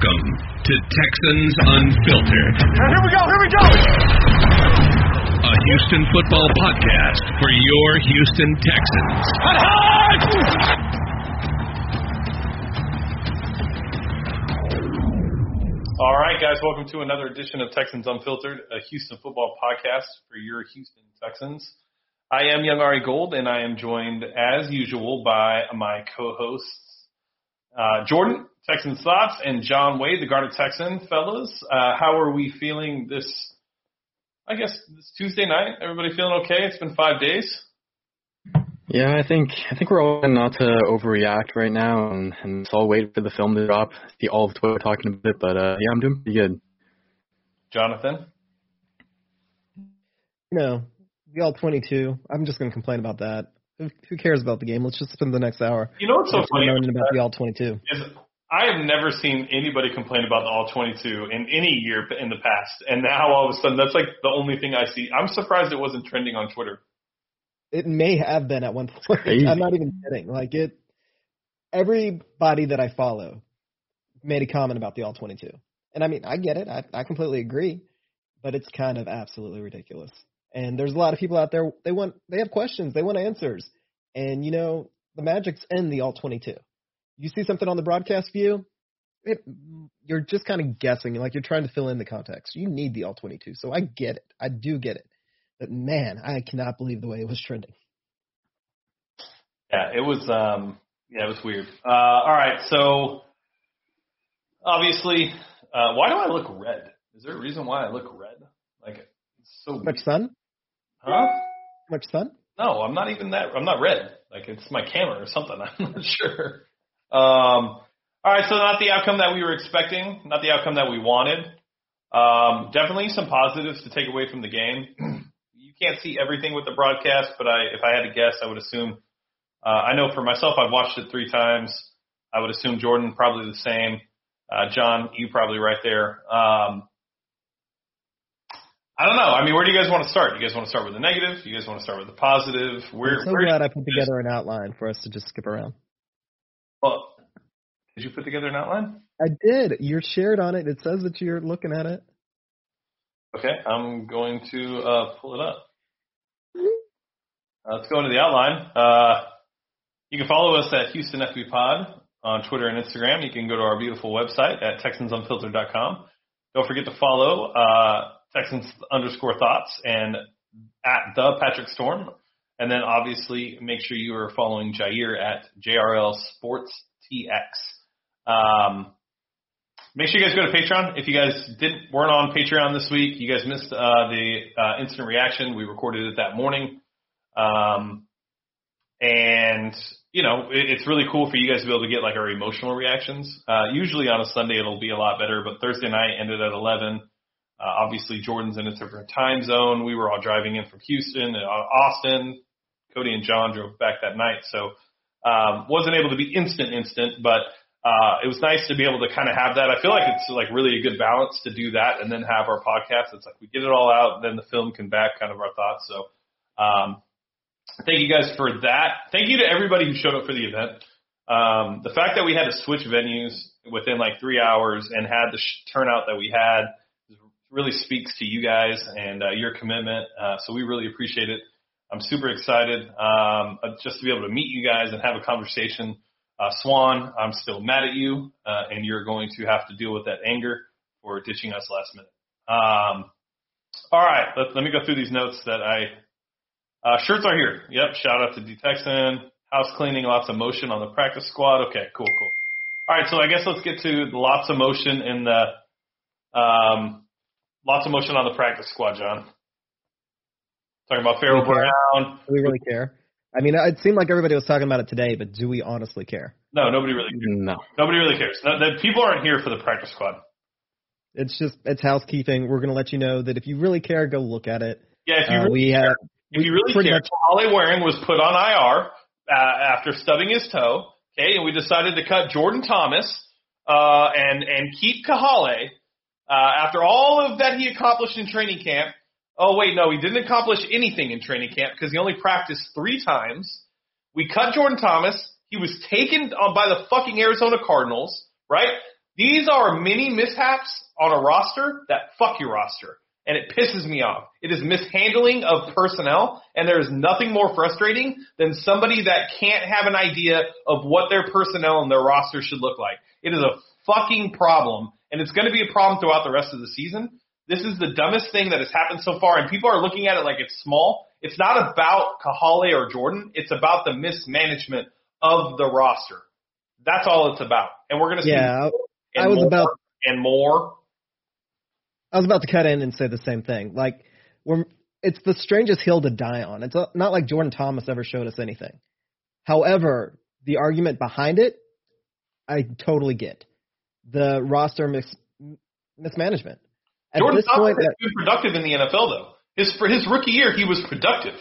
Welcome to Texans Unfiltered. Here we go, here we go! A Houston football podcast for your Houston Texans. All right, guys, welcome to another edition of Texans Unfiltered, a Houston football podcast for your Houston Texans. I am Young Ari Gold, and I am joined, as usual, by my co-hosts, uh, Jordan, Texans Thoughts, and John Wade, the Garnet Texan. Fellas, uh, how are we feeling this, I guess, this Tuesday night? Everybody feeling okay? It's been five days. Yeah, I think I think we're all not to overreact right now, and, and let's all wait for the film to drop. See all of Twitter talking about it, but uh, yeah, I'm doing pretty good. Jonathan? you know, the all 22. I'm just going to complain about that. Who, who cares about the game? Let's just spend the next hour You know what's so funny? moaning about the all 22. is I have never seen anybody complain about the all 22 in any year in the past, and now all of a sudden that's like the only thing I see. I'm surprised it wasn't trending on Twitter. It may have been at one point. Crazy. I'm not even kidding. Like it, everybody that I follow made a comment about the all 22. And I mean, I get it. I, I completely agree, but it's kind of absolutely ridiculous. And there's a lot of people out there. They want, they have questions. They want answers. And you know, the magic's in the all 22. You see something on the broadcast view, it, you're just kind of guessing, like you're trying to fill in the context. You need the all 22. So I get it. I do get it. But man, I cannot believe the way it was trending. Yeah, it was. um Yeah, it was weird. Uh All right, so obviously, uh why do I look red? Is there a reason why I look red? Like it's so much sun? Huh? Much sun? No, I'm not even that. I'm not red. Like it's my camera or something. I'm not sure. Um, all right, so not the outcome that we were expecting, not the outcome that we wanted. Um, definitely some positives to take away from the game. you can't see everything with the broadcast, but I, if I had to guess, I would assume. Uh, I know for myself, I've watched it three times. I would assume Jordan probably the same. Uh, John, you probably right there. Um, I don't know. I mean, where do you guys want to start? You guys want to start with the negative? You guys want to start with the positive? Where, I'm so where glad I put together an outline for us to just skip around. Well, did you put together an outline? I did. You're shared on it. It says that you're looking at it. Okay, I'm going to uh, pull it up. Uh, let's go into the outline. Uh, you can follow us at Houston FB Pod on Twitter and Instagram. You can go to our beautiful website at TexansUnfiltered.com. Don't forget to follow uh, Texans underscore thoughts and at the Patrick Storm. And then obviously make sure you are following Jair at JRL Sports TX. Um, Make sure you guys go to Patreon. If you guys didn't weren't on Patreon this week, you guys missed uh, the uh, instant reaction. We recorded it that morning, um, and you know it, it's really cool for you guys to be able to get like our emotional reactions. Uh, usually on a Sunday it'll be a lot better, but Thursday night ended at 11. Uh, obviously Jordan's in a different time zone. We were all driving in from Houston and Austin. Cody and John drove back that night, so um, wasn't able to be instant instant, but uh, it was nice to be able to kind of have that. I feel like it's like really a good balance to do that and then have our podcast. It's like we get it all out, then the film can back kind of our thoughts. So, um, thank you guys for that. Thank you to everybody who showed up for the event. Um, the fact that we had to switch venues within like three hours and had the sh- turnout that we had really speaks to you guys and uh, your commitment. Uh, so we really appreciate it. I'm super excited um, uh, just to be able to meet you guys and have a conversation. Uh, Swan, I'm still mad at you, uh, and you're going to have to deal with that anger for ditching us last minute. Um, all right, let, let me go through these notes that I. Uh, shirts are here. Yep, shout out to D Texan. House cleaning, lots of motion on the practice squad. Okay, cool, cool. All right, so I guess let's get to lots of motion in the um, lots of motion on the practice squad, John. Talking about Pharaoh Okay. Brown. Do we really care? I mean, it seemed like everybody was talking about it today, but do we honestly care? No, nobody really cares. No. Nobody really cares. No, the people aren't here for the practice squad. It's just it's housekeeping. We're going to let you know that if you really care, go look at it. Yeah, if you Uh, really we have If you really care, much- Kahale Warring was put on IR uh, after stubbing his toe. Okay, and we decided to cut Jordan Thomas uh, and and keep Kahale uh, after all of that he accomplished in training camp. Oh wait, no, he didn't accomplish anything in training camp because he only practiced three times. We cut Jordan Thomas. He was taken on by the fucking Arizona Cardinals, right? These are mini mishaps on a roster that fuck your roster. And it pisses me off. It is mishandling of personnel, and there is nothing more frustrating than somebody that can't have an idea of what their personnel and their roster should look like. It is a fucking problem, and it's going to be a problem throughout the rest of the season. This is the dumbest thing that has happened so far, and people are looking at it like it's small. It's not about Kahale or Jordan. It's about the mismanagement of the roster. That's all it's about. And we're going to see Yeah, and I was more about and more. I was about to cut in and say the same thing. Like, we're, it's the strangest hill to die on. It's not like Jordan Thomas ever showed us anything. However, the argument behind it, I totally get. The roster mis- mismanagement. At Jordan this Thomas point, has been productive in the NFL though. His for his rookie year, he was productive.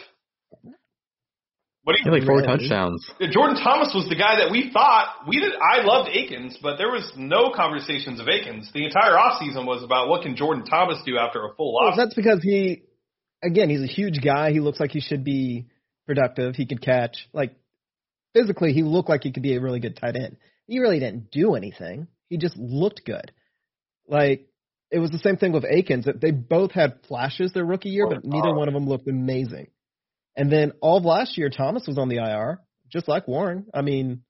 What do He you like four Really? touchdowns. Jordan Thomas was the guy that we thought we did. I loved Akins, but there was no conversations of Akins. The entire offseason was about what can Jordan Thomas do after a full well, off. that's because he, again, he's a huge guy. He looks like he should be productive. He could catch. Like, physically, he looked like he could be a really good tight end. He really didn't do anything. He just looked good. Like, it was the same thing with Akins. That They both had flashes their rookie year, oh, but neither oh. one of them looked amazing. And then all of last year, Thomas was on the IR, just like Warring. I mean,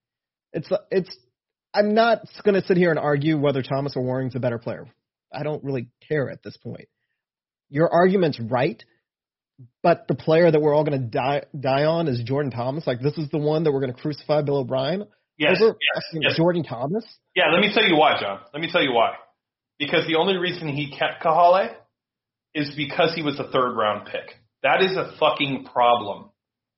it's it's. I'm not going to sit here and argue whether Thomas or Warring's a better player. I don't really care at this point. Your argument's right, but the player that we're all going to die die on is Jordan Thomas. Like this is the one that we're going to crucify Bill O'Brien yes, over yes, yes. Jordan Thomas. Yeah, let me tell you why, John. Let me tell you why. Because the only reason he kept Kahale is because he was a third round pick. That is a fucking problem.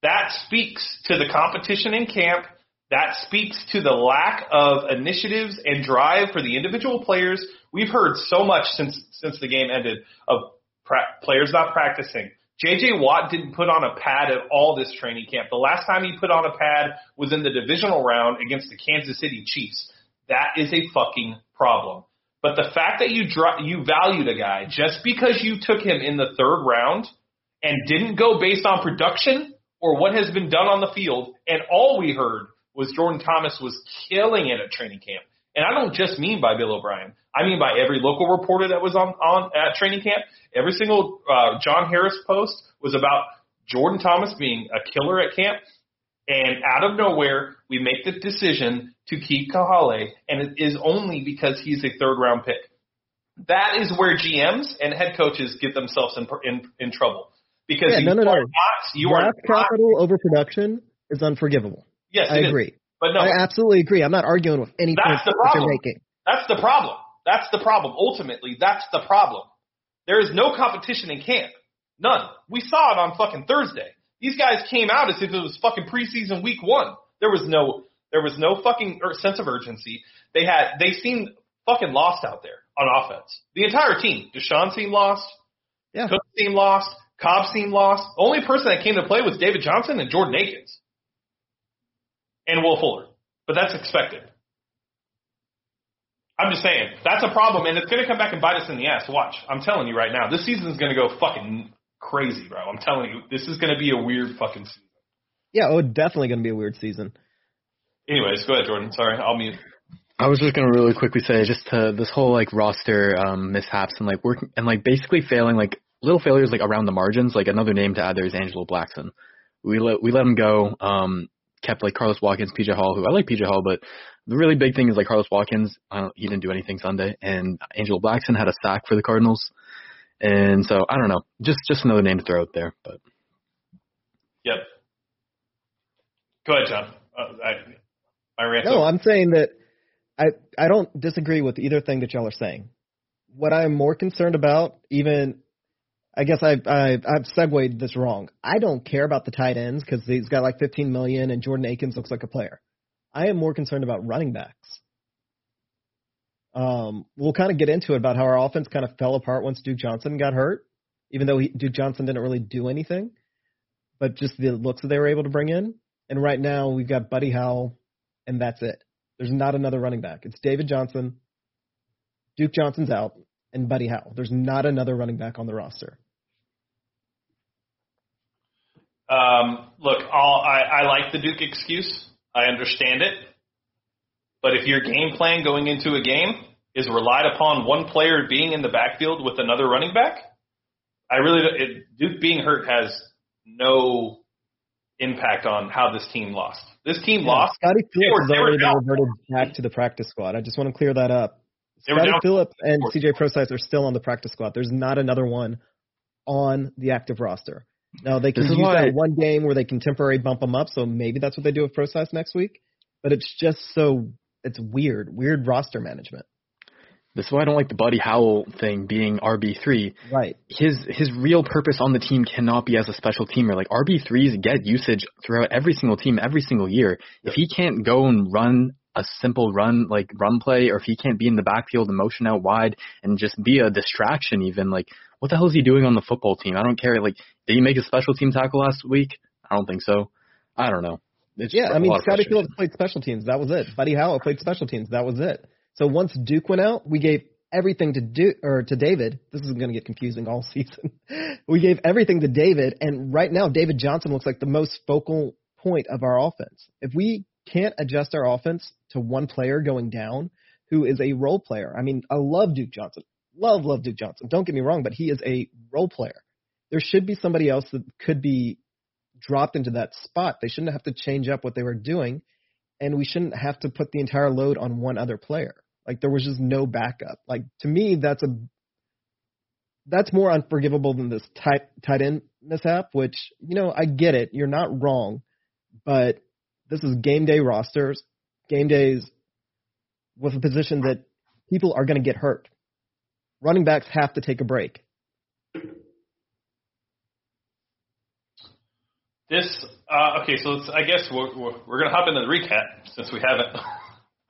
That speaks to the competition in camp. That speaks to the lack of initiatives and drive for the individual players. We've heard so much since since the game ended of pra- players not practicing. JJ Watt didn't put on a pad at all this training camp. The last time he put on a pad was in the divisional round against the Kansas City Chiefs. That is a fucking problem. But the fact that you dro- you valued a guy just because you took him in the third round and didn't go based on production or what has been done on the field, and all we heard was Jordan Thomas was killing it at training camp. And I don't just mean by Bill O'Brien. I mean by every local reporter that was on on at training camp. Every single uh, John Harris post was about Jordan Thomas being a killer at camp. And out of nowhere, we make the decision to keep Kahale, and it is only because he's a third round pick. That is where GMs and head coaches get themselves in in, in trouble because Yeah, you no, no, no. are not you are not, capital overproduction is unforgivable. yes, I it is. But no, I absolutely agree. I'm not arguing with any That's the that you're making. That's the problem. That's the problem. Ultimately, that's the problem. There is no competition in camp. None. We saw it on fucking Thursday. These guys came out as if it was fucking preseason week one. There was no, there was no fucking sense of urgency. They had, they seemed fucking lost out there on offense. The entire team. Deshaun seemed lost. Yeah. Cook seemed lost. Cobb seemed lost. The only person that came to play was David Johnson and Jordan Akins. And Will Fuller. But that's expected. I'm just saying that's a problem, and it's going to come back and bite us in the ass. Watch, I'm telling you right now, this season is going to go fucking crazy, bro. I'm telling you, this is going to be a weird fucking season. Yeah, oh, definitely going to be a weird season. Anyways, go ahead, Jordan. Sorry, I'll mute. I was just gonna really quickly say just to this whole like roster um mishaps and like working and like basically failing like little failures like around the margins. Like another name to add there is Angelo Blackson. We let we let him go. Um, kept like Carlos Watkins, PJ Hall, who I like PJ Hall, but the really big thing is like Carlos Watkins. I don't, he didn't do anything Sunday, and Angelo Blackson had a sack for the Cardinals. And so I don't know, just just another name to throw out there. But Yep. Go ahead, John. Uh, I, my rant's No, over. I'm saying that I I don't disagree with either thing that y'all are saying. What I'm more concerned about, even I guess I I I've segued this wrong. I don't care about the tight ends because he's got like 15 million and Jordan Akins looks like a player. I am more concerned about running backs. Um, we'll kind of get into it about how our offense kind of fell apart once Duke Johnson got hurt, even though he, Duke Johnson didn't really do anything, but just the looks that they were able to bring in. And right now we've got Buddy Howell, and that's it. There's not another running back. It's David Johnson, Duke Johnson's out, and Buddy Howell. There's not another running back on the roster. Um, look, I, I like the Duke excuse. I understand it. But if your game plan going into a game is relied upon one player being in the backfield with another running back. I really it, Duke being hurt has no impact on how this team lost. This team Yeah, lost. Scottie Phillips has already been reverted back to the practice squad. I just want to clear that up. They Scottie down Phillips and. CJ Prosise are still on the practice squad. There's not another one on the active roster. Now they can This use why- that one game where they can temporarily bump them up, so maybe that's what they do with Prosise next week. But it's just so it's weird, weird roster management. This is why I don't like the Buddy Howell thing being RB three. Right. His his real purpose on the team cannot be as a special teamer. Like RB threes get usage throughout every single team every single year. If he can't go and run a simple run like run play, or if he can't be in the backfield and motion out wide and just be a distraction, even like what the hell is he doing on the football team? I don't care. Like did he make a special team tackle last week? I don't think so. I don't know. It's Yeah, I mean Scottie. Phillips played special teams. That was it. Buddy Howell played special teams. That was it. So once Duke went out, we gave everything to Duke or to David. This is going to get confusing all season. we gave everything to David, and right now David Johnson looks like the most focal point of our offense. If we can't adjust our offense to one player going down, who is a role player. I mean, I love Duke Johnson. Love, love Duke Johnson. Don't get me wrong, but he is a role player. There should be somebody else that could be dropped into that spot. They shouldn't have to change up what they were doing, and we shouldn't have to put the entire load on one other player. Like there was just no backup. Like to me, that's a that's more unforgivable than this tight tight end mishap. Which you know I get it. You're not wrong, but this is game day rosters, game days with a position that people are going to get hurt. Running backs have to take a break. This uh, okay, so it's, I guess we're, we're, we're gonna hop into the recap since we haven't.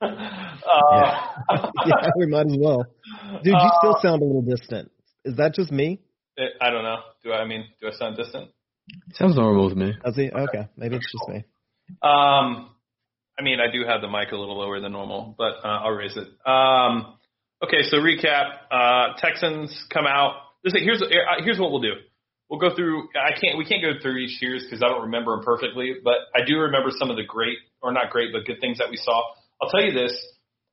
uh, yeah, we might as well. Dude, you Uh, still sound a little distant. Is that just me? I don't know. Do I, I mean do I sound distant? Sounds normal to me. Does he? Okay, maybe it's just me. Um, I mean, I do have the mic a little lower than normal, but uh, I'll raise it. Um, okay, so recap: uh, Texans come out. Here's uh, here's what we'll do. We'll go through. I can't. We can't go through each year's because I don't remember them perfectly, but I do remember some of the great, or not great, but good things that we saw. I'll tell you this: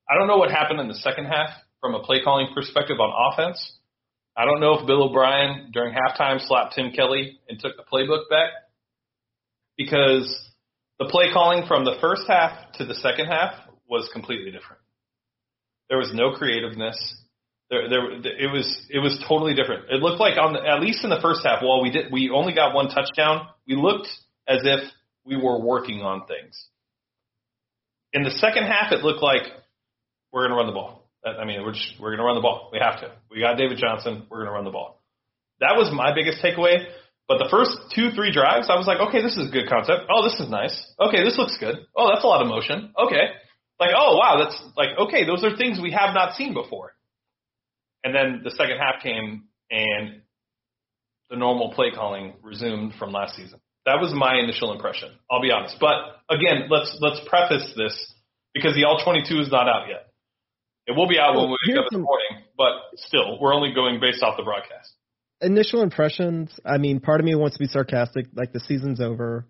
I don't know what happened in the second half from a play calling perspective on offense. I don't know if Bill O'Brien during halftime slapped Tim Kelly and took the playbook back because the play calling from the first half to the second half was completely different. There was no creativeness. There, there, it was, it was totally different. It looked like on the, at least in the first half, while we did, we only got one touchdown. We looked as if we were working on things. In the second half, it looked like we're going to run the ball. I mean, we're just, we're going to run the ball. We have to. We got David Johnson. We're going to run the ball. That was my biggest takeaway. But the first two, three drives, I was like, okay, this is a good concept. Oh, this is nice. Okay, this looks good. Oh, that's a lot of motion. Okay. Like, oh, wow, that's like, okay, those are things we have not seen before. And then the second half came and the normal play calling resumed from last season. That was my initial impression. I'll be honest. But again, let's let's preface this because the all 22 is not out yet. It will be out when we wake up in the morning, but still, we're only going based off the broadcast. Initial impressions. I mean, part of me wants to be sarcastic, like the season's over,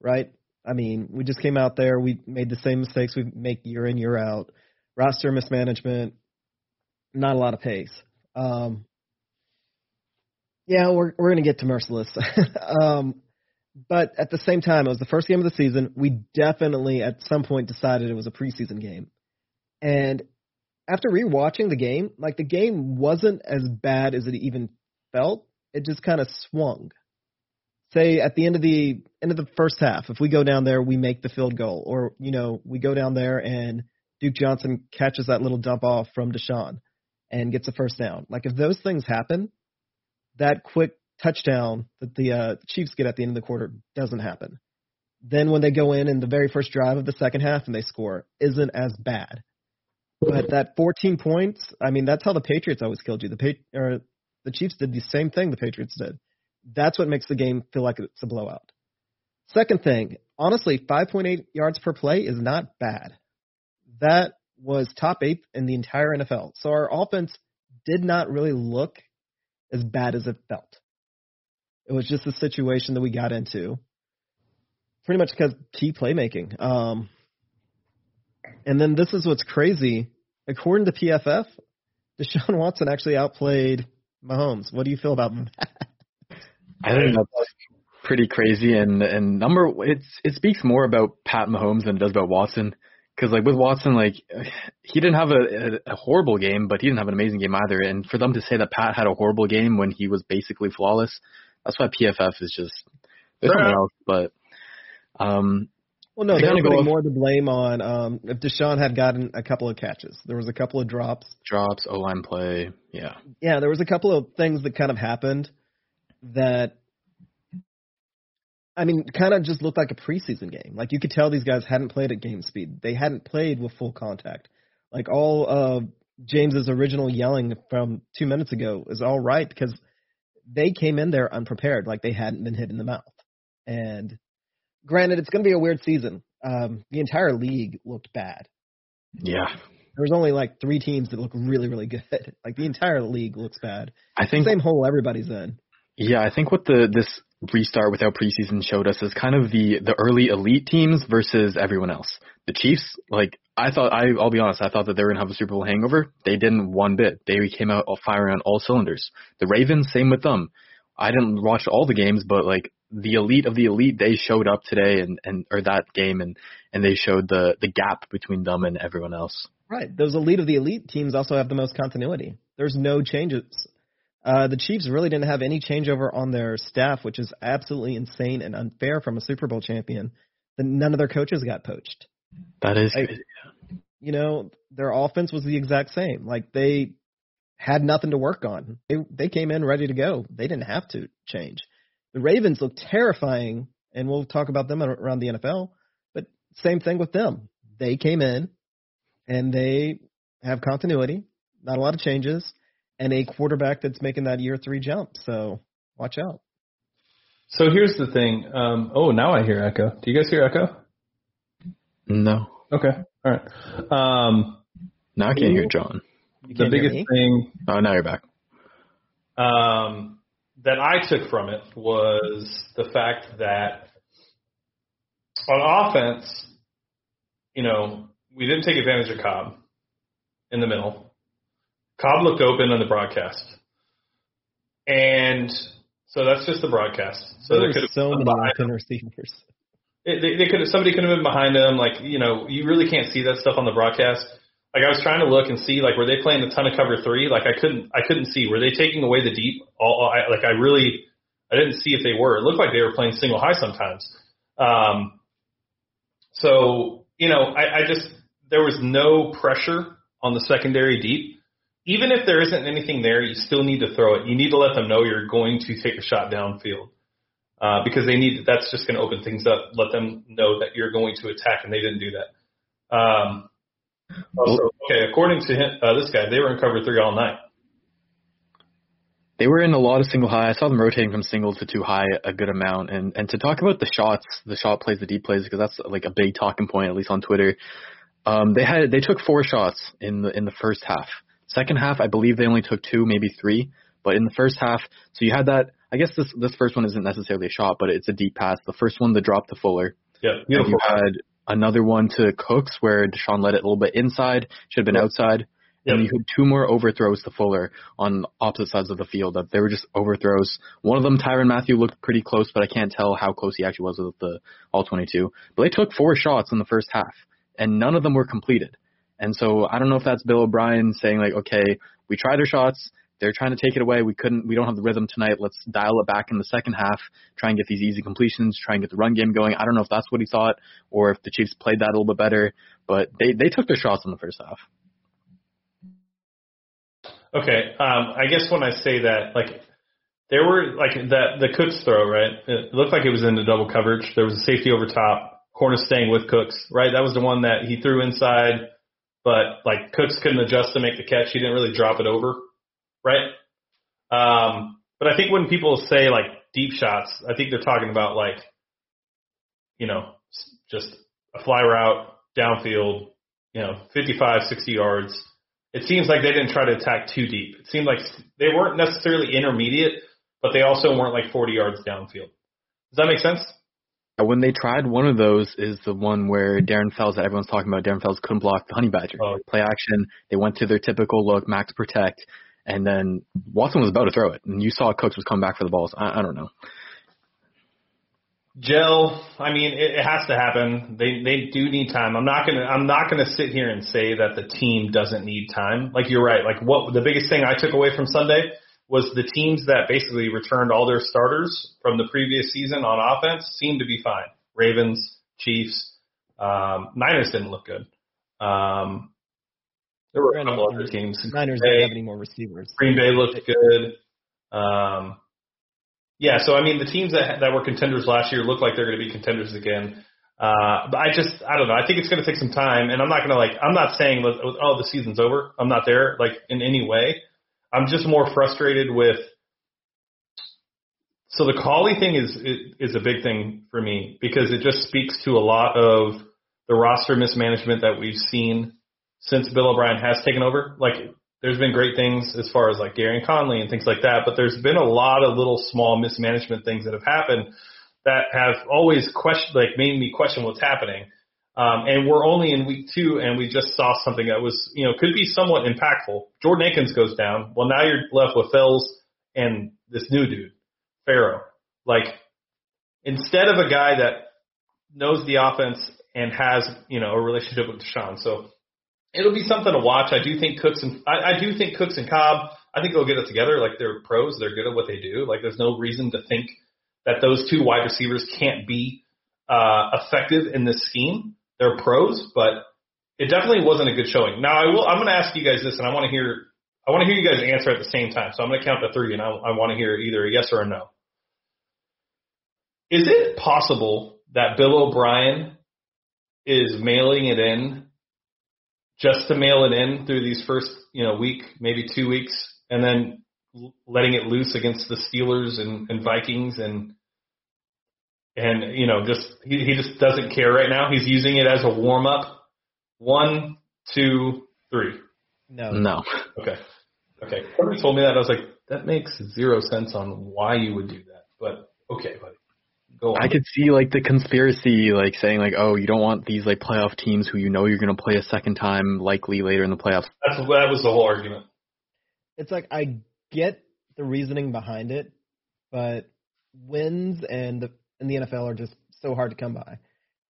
right? I mean, we just came out there. We made the same mistakes we make year in year out. Roster mismanagement, not a lot of pace. Um, yeah, we're we're gonna get to merciless. um, but at the same time, it was the first game of the season. We definitely at some point decided it was a preseason game, and after rewatching the game, like the game wasn't as bad as it even felt. It just kind of swung. Say at the end of the end of the first half, if we go down there, we make the field goal, or you know, we go down there and Duke Johnson catches that little dump off from Deshaun and gets a first down. Like if those things happen, that quick touchdown that the uh, Chiefs get at the end of the quarter doesn't happen. Then when they go in in the very first drive of the second half and they score, isn't as bad. But that 14 points, I mean, that's how the Patriots always killed you. The pa- or the Chiefs did the same thing the Patriots did. That's what makes the game feel like it's a blowout. Second thing, honestly, 5.8 yards per play is not bad. That was top eight in the entire NFL. So our offense did not really look as bad as it felt. It was just the situation that we got into, pretty much because key playmaking. Um, and then this is what's crazy according to PFF, Deshaun Watson actually outplayed Mahomes. What do you feel about that? I think that's pretty crazy, and and number it's it speaks more about Pat Mahomes than it does about Watson. Because like with Watson, like he didn't have a, a, a horrible game, but he didn't have an amazing game either. And for them to say that Pat had a horrible game when he was basically flawless, that's why PFF is just there's something else. But um, Well, no, they're putting more the blame on um, if Deshaun had gotten a couple of catches. There was a couple of drops. drops, O line play, yeah, Yeah, there was a couple of things that kind of happened that, I mean, kind of just looked like a preseason game. Like you could tell these guys hadn't played at game speed. They hadn't played with full contact. Like all of James's original yelling from two minutes ago is all right because they came in there unprepared, like they hadn't been hit in the mouth. And granted, it's going to be a weird season. Um, the entire league looked bad. yeah. There was only like three teams that look really, really good. Like the entire league looks bad. I think Same hole everybody's in. Yeah, I think what the this restart without preseason showed us is kind of the the early elite teams versus everyone else. The Chiefs, like I thought, I I'll be honest, I thought that they were gonna have a Super Bowl hangover. They didn't one bit. They came out firing on all cylinders. The Ravens, same with them. I didn't watch all the games, but like the elite of the elite, they showed up today and and or that game and and they showed the the gap between them and everyone else. Right. Those elite of the elite teams also have the most continuity. There's no changes. Uh, the Chiefs really didn't have any changeover on their staff, which is absolutely insane and unfair from a Super Bowl champion. That none of their coaches got poached. That is Like. You know, their offense was the exact same. Like they had nothing to work on. They they came in ready to go. They didn't have to change. The Ravens look terrifying, and we'll talk about them around the NFL. But same thing with them. They came in, and they have continuity, not a lot of changes, and a quarterback that's making that year three jump. So watch out. So here's the thing. Um, oh, now I hear echo. Do you guys hear echo? no. Okay. All right. Um, Now I can't hear John. You the can't hear biggest me? thing Oh, now you're back. um, that I took from it was the fact that on offense, you know, we didn't take advantage of Cobb in the middle. Cobb looked open on the broadcast. And so that's just the broadcast. So there there could have so been many open receivers. it, they, they could have somebody could have been behind them. Like you know, you really can't see that stuff on the broadcast. Like I was trying to look and see like were they playing a ton of cover three? Like I couldn't I couldn't see. Were they taking away the deep? All I, like I really I didn't see if they were. It looked like they were playing single high sometimes. Um, so you know I, I just there was no pressure on the secondary deep. Even if there isn't anything there, you still need to throw it. You need to let them know you're going to take a shot downfield uh, because they need that's just going to open things up. Let them know that you're going to attack, and they didn't do that. Um, also, okay, according to him, uh, this guy, they were in cover three all night. They were in a lot of single high. I saw them rotating from single to two high a good amount. And and to talk about the shots, the shot plays, the deep plays, because that's like a big talking point, at least on Twitter. Um, they had they took four shots in the in the first half. Second half, I believe they only took two, maybe three. But in the first half, so you had that. I guess this this first one isn't necessarily a shot, but it's a deep pass. The first one, the drop to Fuller. Yeah, And you had another one to Cooks where Deshaun led it a little bit inside, should have been Yep. outside. Yep. And you had two more overthrows to Fuller on opposite sides of the field. That they were just overthrows. One of them, Tyrann Mathieu, looked pretty close, but I can't tell how close he actually was with the all 22. But they took four shots in the first half, and none of them were completed. And so I don't know if that's Bill O'Brien saying like, okay, we tried our shots. They're trying to take it away. We couldn't. We don't have the rhythm tonight. Let's dial it back in the second half. Try and get these easy completions. Try and get the run game going. I don't know if that's what he thought, or if the Chiefs played that a little bit better. But they they took their shots in the first half. Okay, um, I guess when I say that, like, there were like that the Cooks throw, right? It looked like it was into double coverage. There was a safety over top, corner staying with Cooks, right? That was the one that he threw inside, but like Cooks couldn't adjust to make the catch. He didn't really drop it over, right? Um, but I think when people say like deep shots, I think they're talking about like, you know, just a fly route downfield, you know, 55, 60 yards. It seems like they didn't try to attack too deep. It seemed like they weren't necessarily intermediate, but they also weren't like 40 yards downfield. Does that make sense? when they tried one of those is the one where Darren Fells that everyone's talking about. Darren Fells couldn't block the Honey Badger. Oh. Play action. They went to their typical look, max protect, and then Watson was about to throw it, and you saw Cooks was coming back for the balls. I, I don't know. Gel, I mean, it, it has to happen. They they do need time. I'm not gonna I'm not gonna sit here and say that the team doesn't need time. Like you're right. Like what the biggest thing I took away from Sunday was the teams that basically returned all their starters from the previous season on offense seemed to be fine. Ravens, Chiefs, um, Niners didn't look good. Um, there were a couple other teams. Niners Green don't have any more receivers. Green Bay looked good. Um, yeah, so I mean, the teams that that were contenders last year look like they're going to be contenders again. Uh, but I just, I don't know. I think it's going to take some time, and I'm not going to like, I'm not saying, oh, the season's over. I'm not there, like in any way. I'm just more frustrated with. So the Collie thing is is a big thing for me because it just speaks to a lot of the roster mismanagement that we've seen since Bill O'Brien has taken over. Like, there's been great things as far as like Gareon Conley and things like that, but there's been a lot of little small mismanagement things that have happened that have always question like made me question what's happening. Um, and we're only in week two, and we just saw something that was, you know, could be somewhat impactful. Jordan Akins goes down. Well, now you're left with Fells and this new dude, Pharaoh. Like, instead of a guy that knows the offense and has, you know, a relationship with Deshaun. So it'll be something to watch. I do think Cooks and I, I do think Cooks and Cobb. I think they'll get it together. Like they're pros. They're good at what they do. Like there's no reason to think that those two wide receivers can't be uh, effective in this scheme. They're pros, but it definitely wasn't a good showing. Now I will. I'm going to ask you guys this, and I want to hear. I want to hear you guys answer at the same time. So I'm going to count to three, and I, I want to hear either a yes or a no. Is it possible that Bill O'Brien is mailing it in just to mail it in through these first, you know, week, maybe two weeks, and then l- letting it loose against the Steelers and, and Vikings and and you know, just he, he just doesn't care right now. He's using it as a warm up. One, two, three. No. No. Okay. Okay. When you told me that, I was like, that makes zero sense on why you would do that. But okay, buddy. Go on. I could see like the conspiracy, like saying like, oh, you don't want these like playoff teams who you know you're gonna play a second time, likely later in the playoffs. That's that was the whole argument. It's like I get the reasoning behind it, but wins and the and the NFL are just so hard to come by.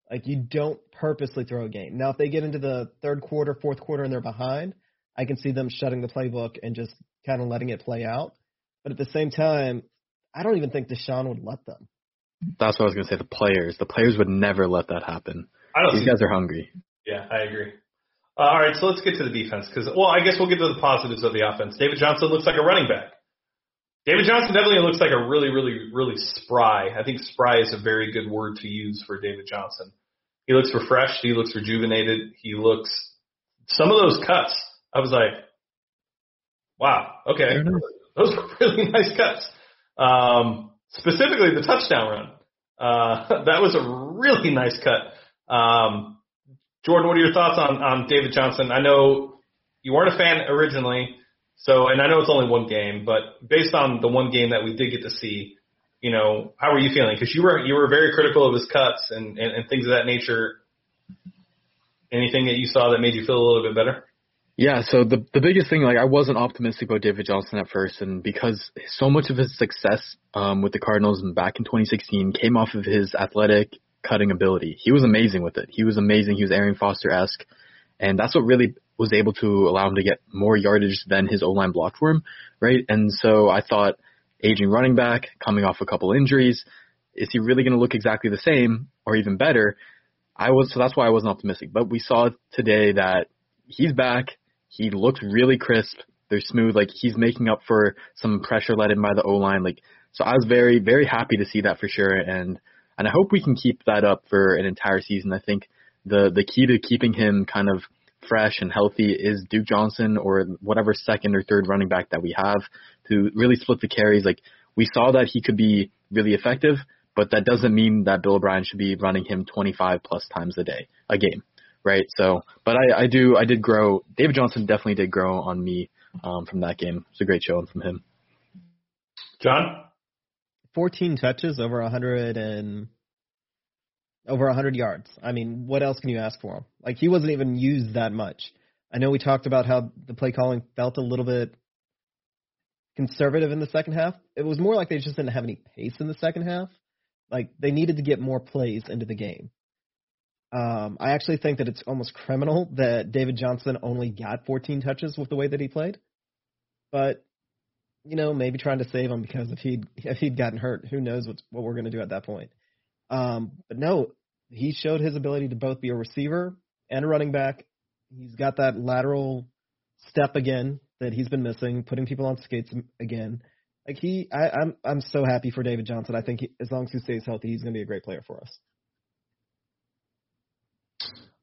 Like you don't purposely throw a game. Now if they get into the third quarter, fourth quarter and they're behind, I can see them shutting the playbook and just kind of letting it play out. But at the same time, I don't even think Deshaun would let them. That's what I was gonna say. The players, the players would never let that happen. I don't These guys are hungry. Yeah, I agree. Uh, all right, so let's get to the defense because, well, I guess we'll get to the positives of the offense. David Johnson looks like a running back. David Johnson definitely looks like a really, really, really spry. I think spry is a very good word to use for David Johnson. He looks refreshed. He looks rejuvenated. He looks. Some of those cuts, I was like, wow, okay, those were really nice cuts. Um, specifically the touchdown run. Uh, that was a really nice cut. Um, Jordan, what are your thoughts on, on David Johnson? I know you weren't a fan originally, so and I know it's only one game, but based on the one game that we did get to see, you know, how were you feeling? Because you were you were very critical of his cuts and, and, and things of that nature. Anything that you saw that made you feel a little bit better? Yeah, so the the biggest thing, like I wasn't optimistic about David Johnson at first, and because so much of his success um, with the Cardinals back in 2016 came off of his athletic cutting ability. He was amazing with it. He was amazing. He was Arian Foster esque, and that's what really was able to allow him to get more yardage than his O line blocked for him, right? And so I thought, aging running back, coming off a couple injuries, is he really going to look exactly the same or even better? I was so that's why I wasn't optimistic. But we saw today that he's back. He looks really crisp. They're smooth. Like he's making up for some pressure let in by the O line. Like so, I was very very happy to see that for sure. And and I hope we can keep that up for an entire season. I think the the key to keeping him kind of fresh and healthy is Duke Johnson or whatever second or third running back that we have to really split the carries. Like we saw that he could be really effective, but that doesn't mean that Bill O'Brien should be running him 25 plus times a day, a game, right? So, but I, I do, I did grow. David Johnson definitely did grow on me um, from that game. It's a great showing from him. John, 14 touches over 100 and over 100 yards. I mean, what else can you ask for him? Like he wasn't even used that much. I know we talked about how the play calling felt a little bit conservative in the second half. It was more like they just didn't have any pace in the second half. Like they needed to get more plays into the game. Um, I actually think that it's almost criminal that David Johnson only got 14 touches with the way that he played. But you know, maybe trying to save him because if he'd if he'd gotten hurt, who knows what what we're going to do at that point. Um, but no, he showed his ability to both be a receiver and a running back. He's got that lateral step again that he's been missing, putting people on skates again. Like he, I, I'm I'm so happy for David Johnson. I think he, as long as he stays healthy, he's going to be a great player for us.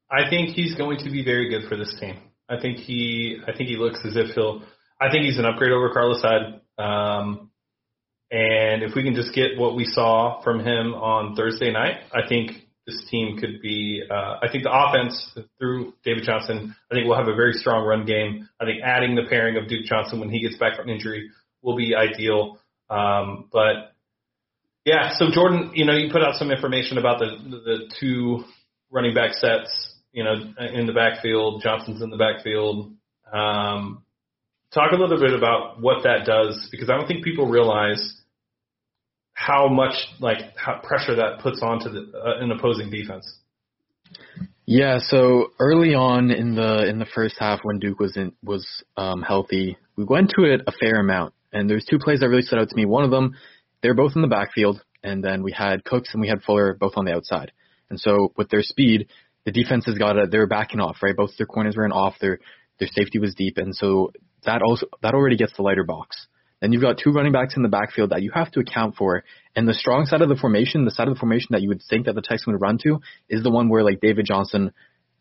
I think he's going to be very good for this team. I think he, I think he looks as if he'll. I think he's an upgrade over Carlos Hyde. Um, and if we can just get what we saw from him on Thursday night, I think this team could be. Uh, I think the offense through David Johnson. I think we'll have a very strong run game. I think adding the pairing of Duke Johnson when he gets back from injury will be ideal. Um, but yeah, so Jordan, you know, you put out some information about the the two running back sets. You know, in the backfield, Johnson's in the backfield. Um, talk a little bit about what that does because I don't think people realize how much like how pressure that puts onto the, uh, an opposing defense. Yeah, so early on in the in the first half when Duke was in was um, healthy, we went to it a fair amount, and there's two plays that really stood out to me. One of them, they're both in the backfield, and then we had Cooks and we had Fuller both on the outside. And so with their speed, the defense has got a, they're backing off, right? Both their corners were off, their their safety was deep, and so that also that already gets the lighter box. Then you've got two running backs in the backfield that you have to account for. And the strong side of the formation, the side of the formation that you would think that the Texans would run to, is the one where like David Johnson.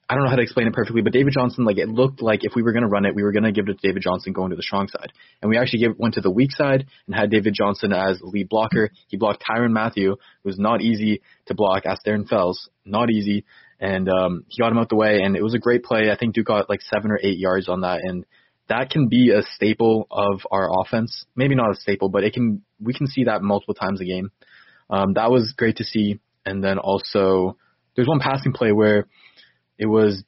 I don't know how to explain it perfectly, but David Johnson, like it looked like if we were going to run it, we were going to give it to David Johnson going to the strong side, and we actually gave, went to the weak side and had David Johnson as lead blocker. He blocked Tyrann Mathieu, who was not easy to block. Asked Darren Fells, not easy, and um, he got him out the way, and it was a great play. I think Duke got like seven or eight yards on that, and that can be a staple of our offense. Maybe not a staple, but it can. We can see that multiple times a game. Um, that was great to see. And then also, there's one passing play where it was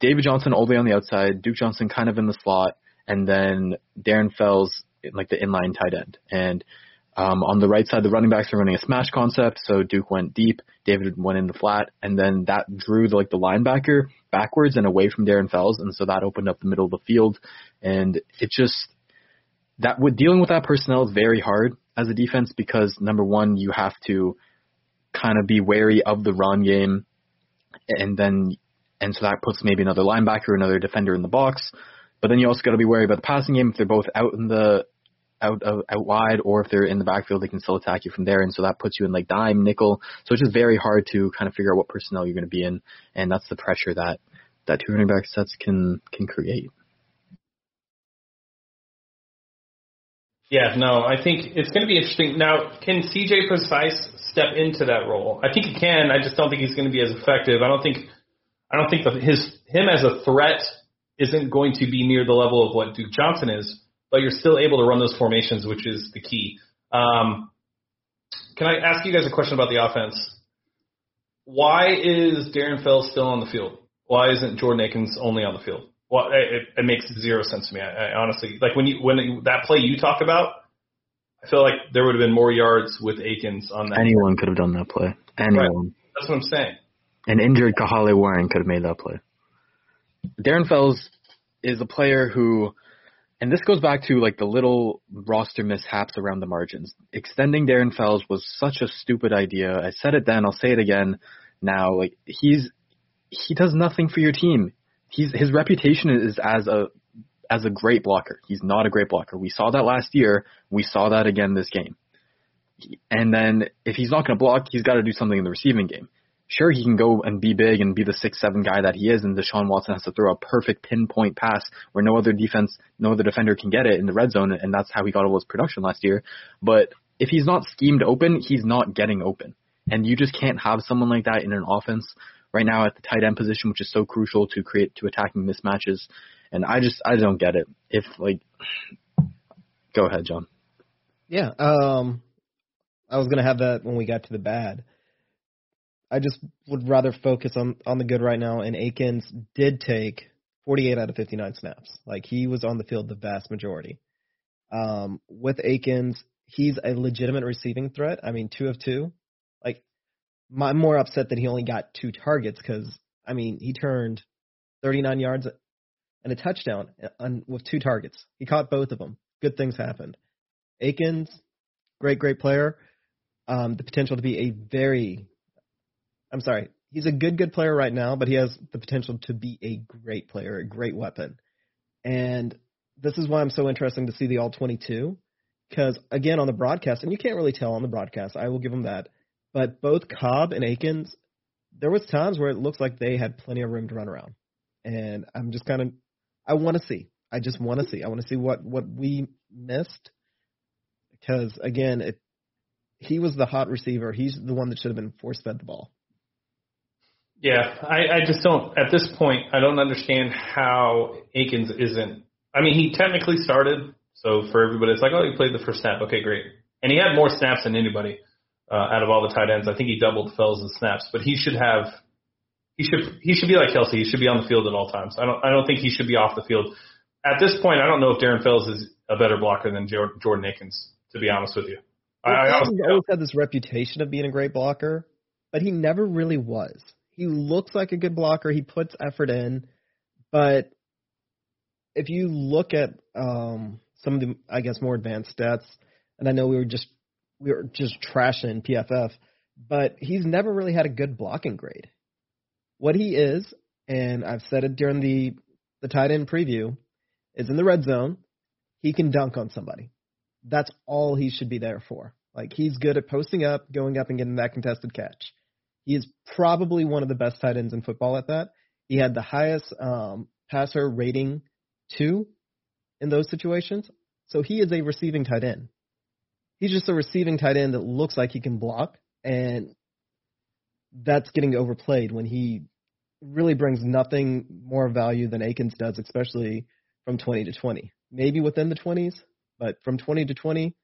David Johnson all the way on the outside, Duke Johnson kind of in the slot, and then Darren Fells like the inline tight end. And um, on the right side, the running backs are running a smash concept, so Duke went deep, David went in the flat, and then that drew the, like the linebacker backwards and away from Darren Fells, and so that opened up the middle of the field, and it just that with dealing with that personnel is very hard as a defense because number one, you have to kind of be wary of the run game, and then and so that puts maybe another linebacker, another defender in the box. But then you also got to be wary about the passing game if they're both out in the out, out out wide, or if they're in the backfield, they can still attack you from there. And so that puts you in like dime, nickel. So it's just very hard to kind of figure out what personnel you're going to be in, and that's the pressure that that two running back sets can can create. Yeah, no, I think it's going to be interesting. Now, can CJ Prosise step into that role? I think he can. I just don't think he's going to be as effective. I don't think, I don't think that his him as a threat isn't going to be near the level of what Duke Johnson is but you're still able to run those formations, which is the key. Um, can I ask you guys a question about the offense? Why is Darren Fells still on the field? Why isn't Jordan Akins only on the field? Well, it, it makes zero sense to me. I, I honestly like when you when that play you talk about. I feel like there would have been more yards with Akins on that. Anyone could have done that play. Anyone. Right. That's what I'm saying. An injured Kahale Warring could have made that play. Darren Fells is a player who and this goes back to like the little roster mishaps around the margins. Extending Darren Fells was such a stupid idea. I said it then, I'll say it again now. Like he's he does nothing for your team. He's his reputation is as a as a great blocker. He's not a great blocker. We saw that last year. We saw that again this game. And then if he's not going to block, he's got to do something in the receiving game sure he can go and be big and be the six seven guy that he is, and Deshaun Watson has to throw a perfect pinpoint pass where no other defense, no other defender can get it in the red zone, and that's how he got all his production last year. But if he's not schemed open, he's not getting open, and you just can't have someone like that in an offense right now at the tight end position, which is so crucial to create to attacking mismatches. And I just I don't get it. If like, go ahead, John. Yeah, um, I was gonna have that when we got to the bad I just would rather focus on on the good right now. And Akins did take 48 out of 59 snaps. Like he was on the field the vast majority. Um, with Akins, he's a legitimate receiving threat. I mean, two of two. Like, I'm more upset that he only got two targets because I mean he turned 39 yards and a touchdown on, with two targets. He caught both of them. Good things happened. Akins, great, great player. Um, the potential to be a very, I'm sorry, he's a good, good player right now, but he has the potential to be a great player, a great weapon. And this is why I'm so interested to see the all 22 because again on the broadcast, and you can't really tell on the broadcast, I will give them that. But both Cobb and Akins, there was times where it looks like they had plenty of room to run around, and I'm just kind of, I want to see. I just want to see. I want to see what what we missed because again, it, he was the hot receiver. He's the one that should have been force fed the ball. Yeah, I, I just don't. At this point, I don't understand how Akins isn't. I mean, he technically started, so for everybody, it's like, oh, he played the first snap. Okay, great. And he had more snaps than anybody uh, out of all the tight ends. I think he doubled Fells' snaps, but he should have. He should he should be like Kelce. He should be on the field at all times. I don't I don't think he should be off the field. At this point, I don't know if Darren Fells is a better blocker than Jordan Akins to be honest with you. Well, I, I always, always had this reputation of being a great blocker, but he never really was. He looks like a good blocker. He puts effort in, but if you look at um, some of the, I guess, more advanced stats, and I know we were just we were just trashing PFF, but he's never really had a good blocking grade. What he is, and I've said it during the the tight end preview, is in the red zone. He can dunk on somebody that's all he should be there for. Like he's good at posting up, going up and getting that contested catch. He is probably one of the best tight ends in football at that. He had the highest um, passer rating two in those situations. So he is a receiving tight end. He's just a receiving tight end that looks like he can block, and that's getting overplayed when he really brings nothing more value than Akins does, especially from 20 to 20. Maybe within the 20s, but from 20 to 20,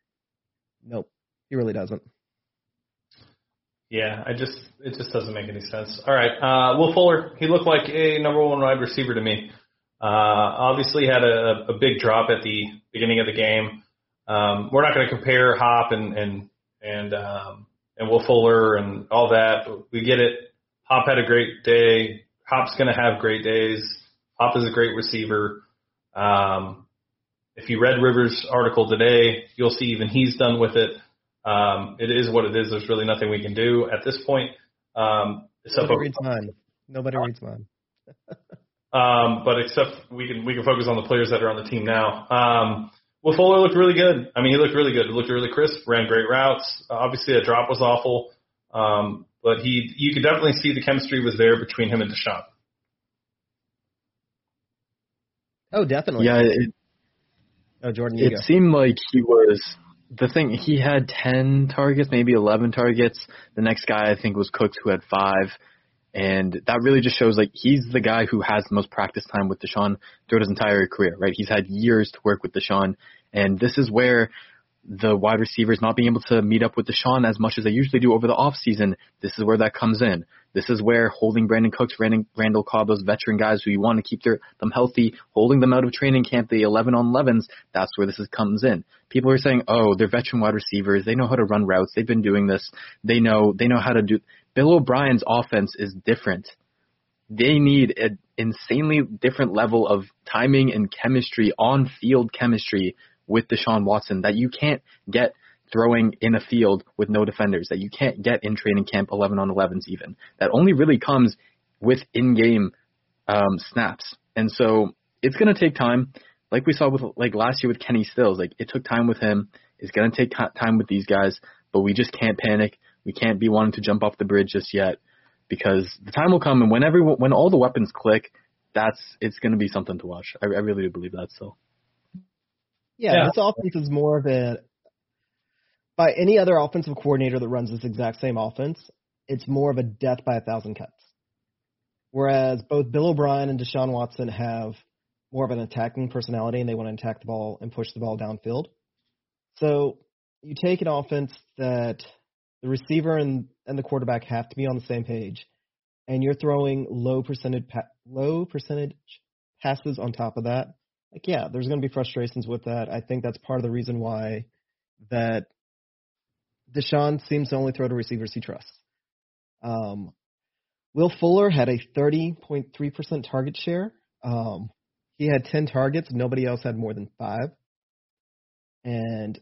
nope, he really doesn't. Yeah, I just it just doesn't make any sense. All right, uh, Will Fuller, he looked like a number one wide receiver to me. Uh, obviously had a, a big drop at the beginning of the game. Um, we're not going to compare Hop and and and um, and Will Fuller and all that. We get it. Hop had a great day. Hop's going to have great days. Hop is a great receiver. Um, if you read Rivers' article today, you'll see even he's done with it. Um, it is what it is. There's really nothing we can do at this point. Um, Nobody reads mine. Nobody reads mine. um, but except we can we can focus on the players that are on the team now. Um, well, Fuller looked really good. I mean, he looked really good. He looked really crisp. Ran great routes. Uh, obviously, a drop was awful, um, but he you could definitely see the chemistry was there between him and Deshaun. Oh, definitely. Yeah, it, Oh, Jordan, it go. seemed like he was the thing. He had ten targets, maybe eleven targets. The next guy I think was Cooks, who had five, and that really just shows like he's the guy who has the most practice time with Deshaun throughout his entire career. Right? He's had years to work with Deshaun, and this is where the wide receivers not being able to meet up with Deshaun as much as they usually do over the off season. This is where that comes in. This is where holding Brandin Cooks, Randall Cobb, those veteran guys who you want to keep their, them healthy, holding them out of training camp, the 11 on 11s, that's where this is, comes in. People are saying, oh, they're veteran wide receivers. They know how to run routes. They've been doing this. They know, they know how to do. Bill O'Brien's offense is different. They need an insanely different level of timing and chemistry, on field chemistry with Deshaun Watson that you can't get throwing in a field with no defenders that you can't get in training camp 11 on 11s even. That only really comes with in-game um, snaps. And so it's going to take time. Like we saw with like last year with Kenny Stills, like it took time with him. It's going to take time with these guys, but we just can't panic. We can't be wanting to jump off the bridge just yet because the time will come and when every when all the weapons click, that's it's going to be something to watch. I, I really do believe that. So. Yeah, yeah, this offense is more of a by any other offensive coordinator that runs this exact same offense, it's more of a death by a thousand cuts. Whereas both Bill O'Brien and Deshaun Watson have more of an attacking personality and they want to attack the ball and push the ball downfield. So you take an offense that the receiver and and the quarterback have to be on the same page, and you're throwing low percentage pa- low percentage passes on top of that. Like, yeah, there's going to be frustrations with that. I think that's part of the reason why that Deshaun seems to only throw to receivers he trusts. Um, Will Fuller had a 30.3% target share. Um, he had 10 targets. Nobody else had more than five. And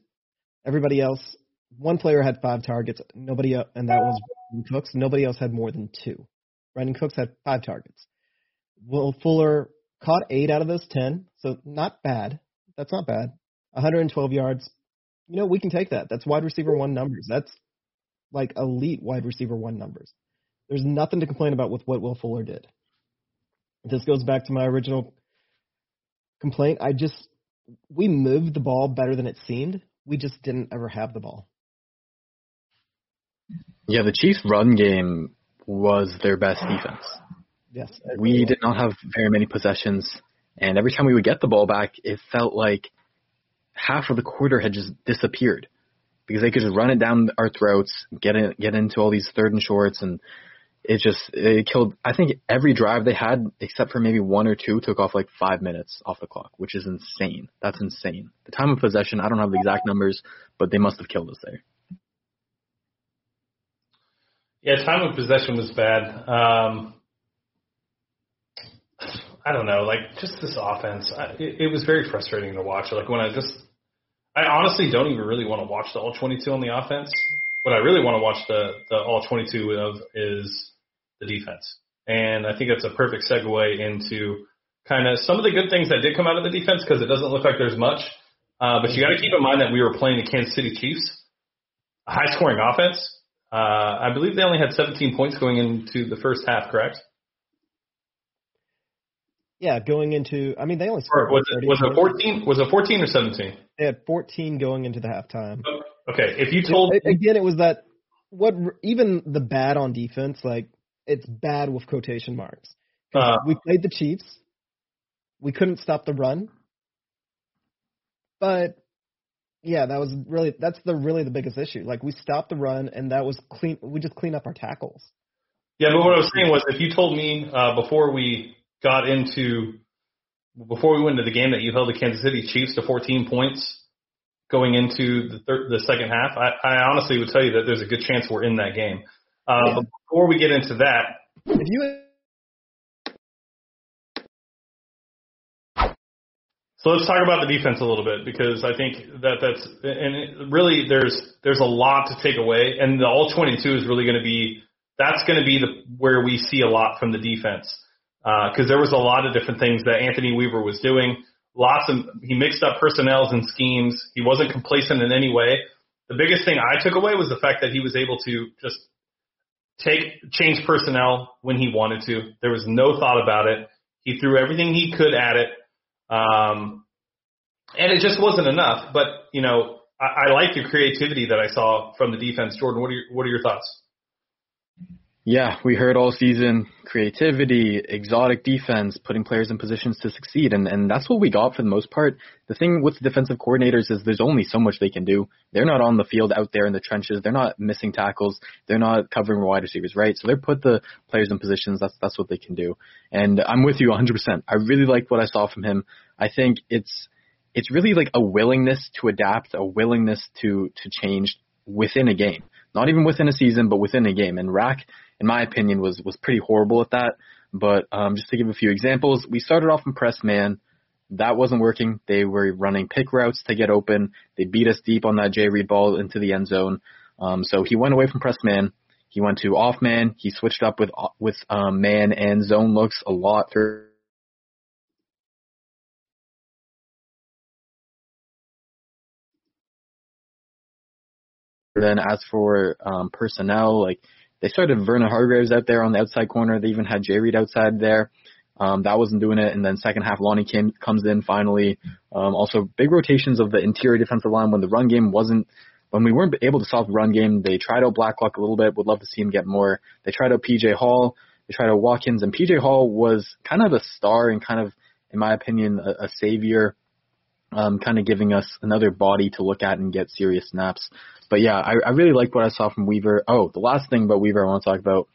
everybody else, one player had five targets. Nobody, and that was Brandin Cooks. Nobody else had more than two. Brandin Cooks had five targets. Will Fuller caught eight out of those 10, so not bad. That's not bad. 112 yards. You know, we can take that. That's wide receiver one numbers. That's like elite wide receiver one numbers. There's nothing to complain about with what Will Fuller did. This goes back to my original complaint. I just we moved the ball better than it seemed. We just didn't ever have the ball. Yeah, the Chiefs' run game was their best defense. Yes. We did not have very many possessions, and every time we would get the ball back, it felt like half of the quarter had just disappeared because they could just run it down our throats, get in, get into all these third and shorts, and it just it killed. I think every drive they had, except for maybe one or two, took off like five minutes off the clock, which is insane. That's insane. The time of possession, I don't have the exact numbers, but they must have killed us there. Yeah, time of possession was bad. Um, I don't know, like just this offense. I, it, it was very frustrating to watch. Like when I just, I honestly don't even really want to watch the all 22 on the offense. What I really want to watch the the all 22 of is the defense, and I think that's a perfect segue into kind of some of the good things that did come out of the defense because it doesn't look like there's much. Uh, but you got to keep in mind that we were playing the Kansas City Chiefs, a high scoring offense. Uh, I believe they only had 17 points going into the first half, correct? Yeah, going into I mean they only Or scored was 30 it was it 14? Was it 14 or 17? They had 14 going into the halftime. Okay, if you told again, it was that what even the bad on defense, like it's bad with quotation marks. Uh, we played the Chiefs, we couldn't stop the run, but yeah, that was really that's the really the biggest issue. Like we stopped the run, and that was clean. We just cleaned up our tackles. Yeah, but what I was saying was, if you told me uh, before we got into before we went into the game that you held the Kansas City Chiefs to 14 points going into the third, the second half, I, I honestly would tell you that there's a good chance we're in that game. Uh, Yeah. But before we get into that, If you So let's talk about the defense a little bit because I think that that's and it, really there's there's a lot to take away and the all 22 is really going to be that's going to be the where we see a lot from the defense because there was a lot of different things that Anthony Weaver was doing. Lots of he mixed up personnels and schemes. He wasn't complacent in any way. The biggest thing I took away was the fact that he was able to just take change personnel when he wanted to. There was no thought about it. He threw everything he could at it. Um, and it just wasn't enough. But you know, I, I like the creativity that I saw from the defense. Jordan, what are your, what are your thoughts? Yeah, we heard all season creativity, exotic defense, putting players in positions to succeed, and and that's what we got for the most part. The thing with defensive coordinators is there's only so much they can do. They're not on the field out there in the trenches. They're not missing tackles. They're not covering wide receivers, right? So they're put the players in positions. That's that's what they can do. And I'm with you 100%. I really liked what I saw from him. I think it's it's really like a willingness to adapt, a willingness to to change within a game. Not even within a season, but within a game. And Rack, in my opinion, was was pretty horrible at that. But um, just to give a few examples, we started off in press man. That wasn't working. They were running pick routes to get open. They beat us deep on that Jay Reid ball into the end zone. Um, so he went away from press man. He went to off man. He switched up with with um, man and zone looks a lot through Then as for um, personnel, like they started Vernon Hargreaves out there on the outside corner. They even had Jay Reid outside there. Um, that wasn't doing it. And then second half, Lonnie came, comes in finally. Um, also, big rotations of the interior defensive line when the run game wasn't, when we weren't able to solve the run game. They tried out Blacklock a little bit. Would love to see him get more. They tried out PJ Hall. They tried out Watkins, and PJ Hall was kind of a star and kind of, in my opinion, a, a savior um, kind of giving us another body to look at and get serious snaps. But yeah, I, I really like what I saw from Weaver. Oh, the last thing about Weaver I want to talk about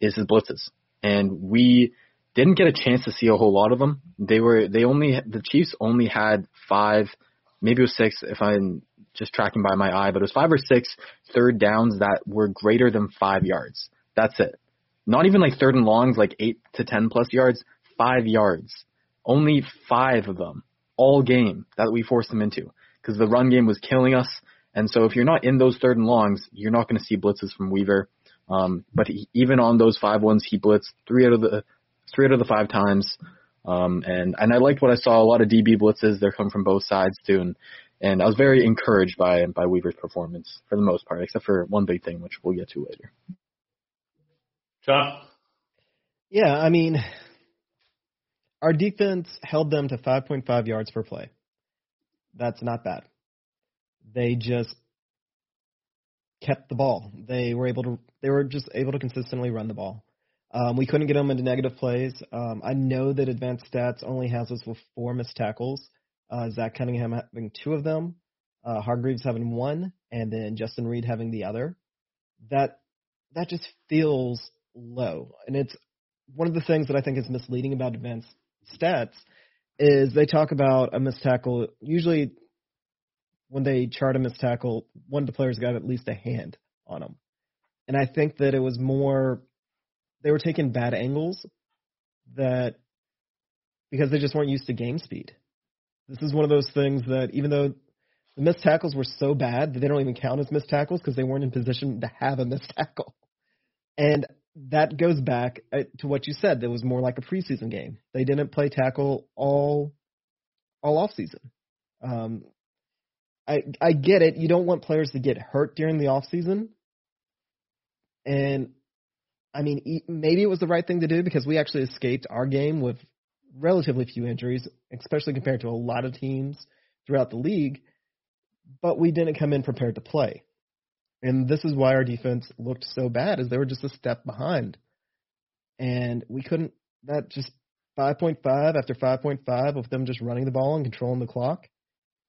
is his blitzes, and we didn't get a chance to see a whole lot of them. They were they only the Chiefs only had five, maybe it was six if I'm just tracking by my eye, but it was five or six third downs that were greater than five yards. That's it. Not even like third and longs, like eight to ten plus yards, five yards. Only five of them all game that we forced them into because the run game was killing us. And so if you're not in those third and longs, you're not going to see blitzes from Weaver. Um, but he, even on those five ones, he blitzed three out of the three out of the five times. Um, and and I liked what I saw. A lot of DB blitzes. They're come from both sides too, and and I was very encouraged by by Weaver's performance for the most part, except for one big thing, which we'll get to later. John? Yeah, I mean, our defense held them to 5.5 yards per play. That's not bad. They just kept the ball. They were able to. They were just able to consistently run the ball. Um, we couldn't get them into negative plays. Um, I know that advanced stats only has us with four missed tackles. Uh, Zach Cunningham having two of them, uh, Hargreaves having one, and then Justin Reid having the other. That that just feels low, and it's one of the things that I think is misleading about advanced stats is they talk about a missed tackle. Usually, when they chart a missed tackle, one of the players got at least a hand on him. and I think that it was more they were taking bad angles that because they just weren't used to game speed. This is one of those things that even though the missed tackles were so bad that they don't even count as missed tackles because they weren't in position to have a missed tackle. And that goes back uh, to what you said. That was more like a preseason game. They didn't play tackle all all off season. Um, I I get it. You don't want players to get hurt during the off season, and I mean maybe it was the right thing to do because we actually escaped our game with relatively few injuries, especially compared to a lot of teams throughout the league. But we didn't come in prepared to play. And this is why our defense looked so bad, is they were just a step behind. And we couldn't that just 5.5 after 5.5 of them just running the ball and controlling the clock.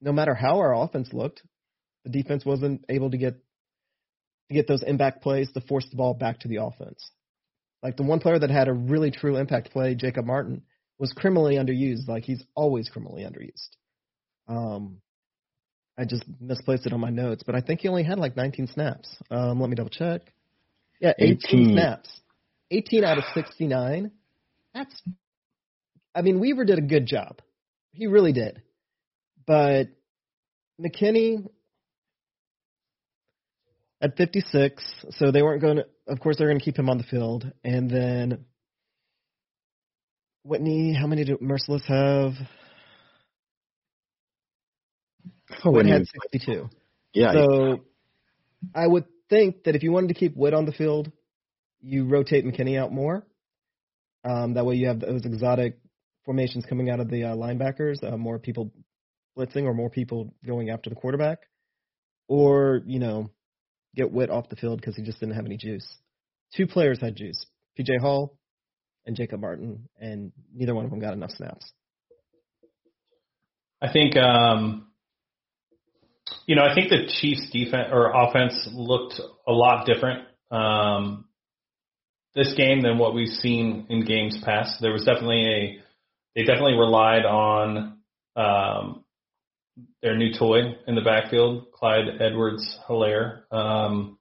No matter how our offense looked, the defense wasn't able to get to get those impact plays to force the ball back to the offense. Like the one player that had a really true impact play, Jacob Martin, was criminally underused. Like he's always criminally underused. Um, I just misplaced it on my notes, but I think he only had like 19 snaps. Um, let me double check. Yeah, 18, 18. snaps. 18 out of 69. That's, I mean, Weaver did a good job. He really did. But McKinney at 56, so they weren't going to, of course, they're going to keep him on the field. And then Whitney, how many do Mercilus have? Oh, Witt had 62. Yeah. So I would think that if you wanted to keep Whit on the field, you rotate McKinney out more. Um, that way you have those exotic formations coming out of the uh, linebackers, uh, more people blitzing or more people going after the quarterback. Or, you know, get Witt off the field because he just didn't have any juice. Two players had juice. PJ Hall and Jacob Martin, and neither one of them got enough snaps. I think um, you know, I think the Chiefs defense or offense looked a lot different um, this game than what we've seen in games past. There was definitely a they definitely relied on um, their new toy in the backfield, Clyde Edwards Helaire. Um,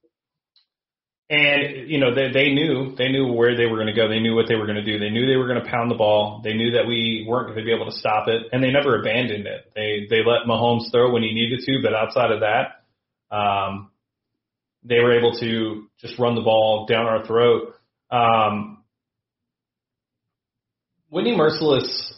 and you know they they knew they knew where they were going to go. They knew what they were going to do. They knew they were going to pound the ball. They knew that we weren't going to be able to stop it, and they never abandoned it. They they let Mahomes throw when he needed to, but outside of that, um, they were able to just run the ball down our throat. Um, Whitney Mercilus,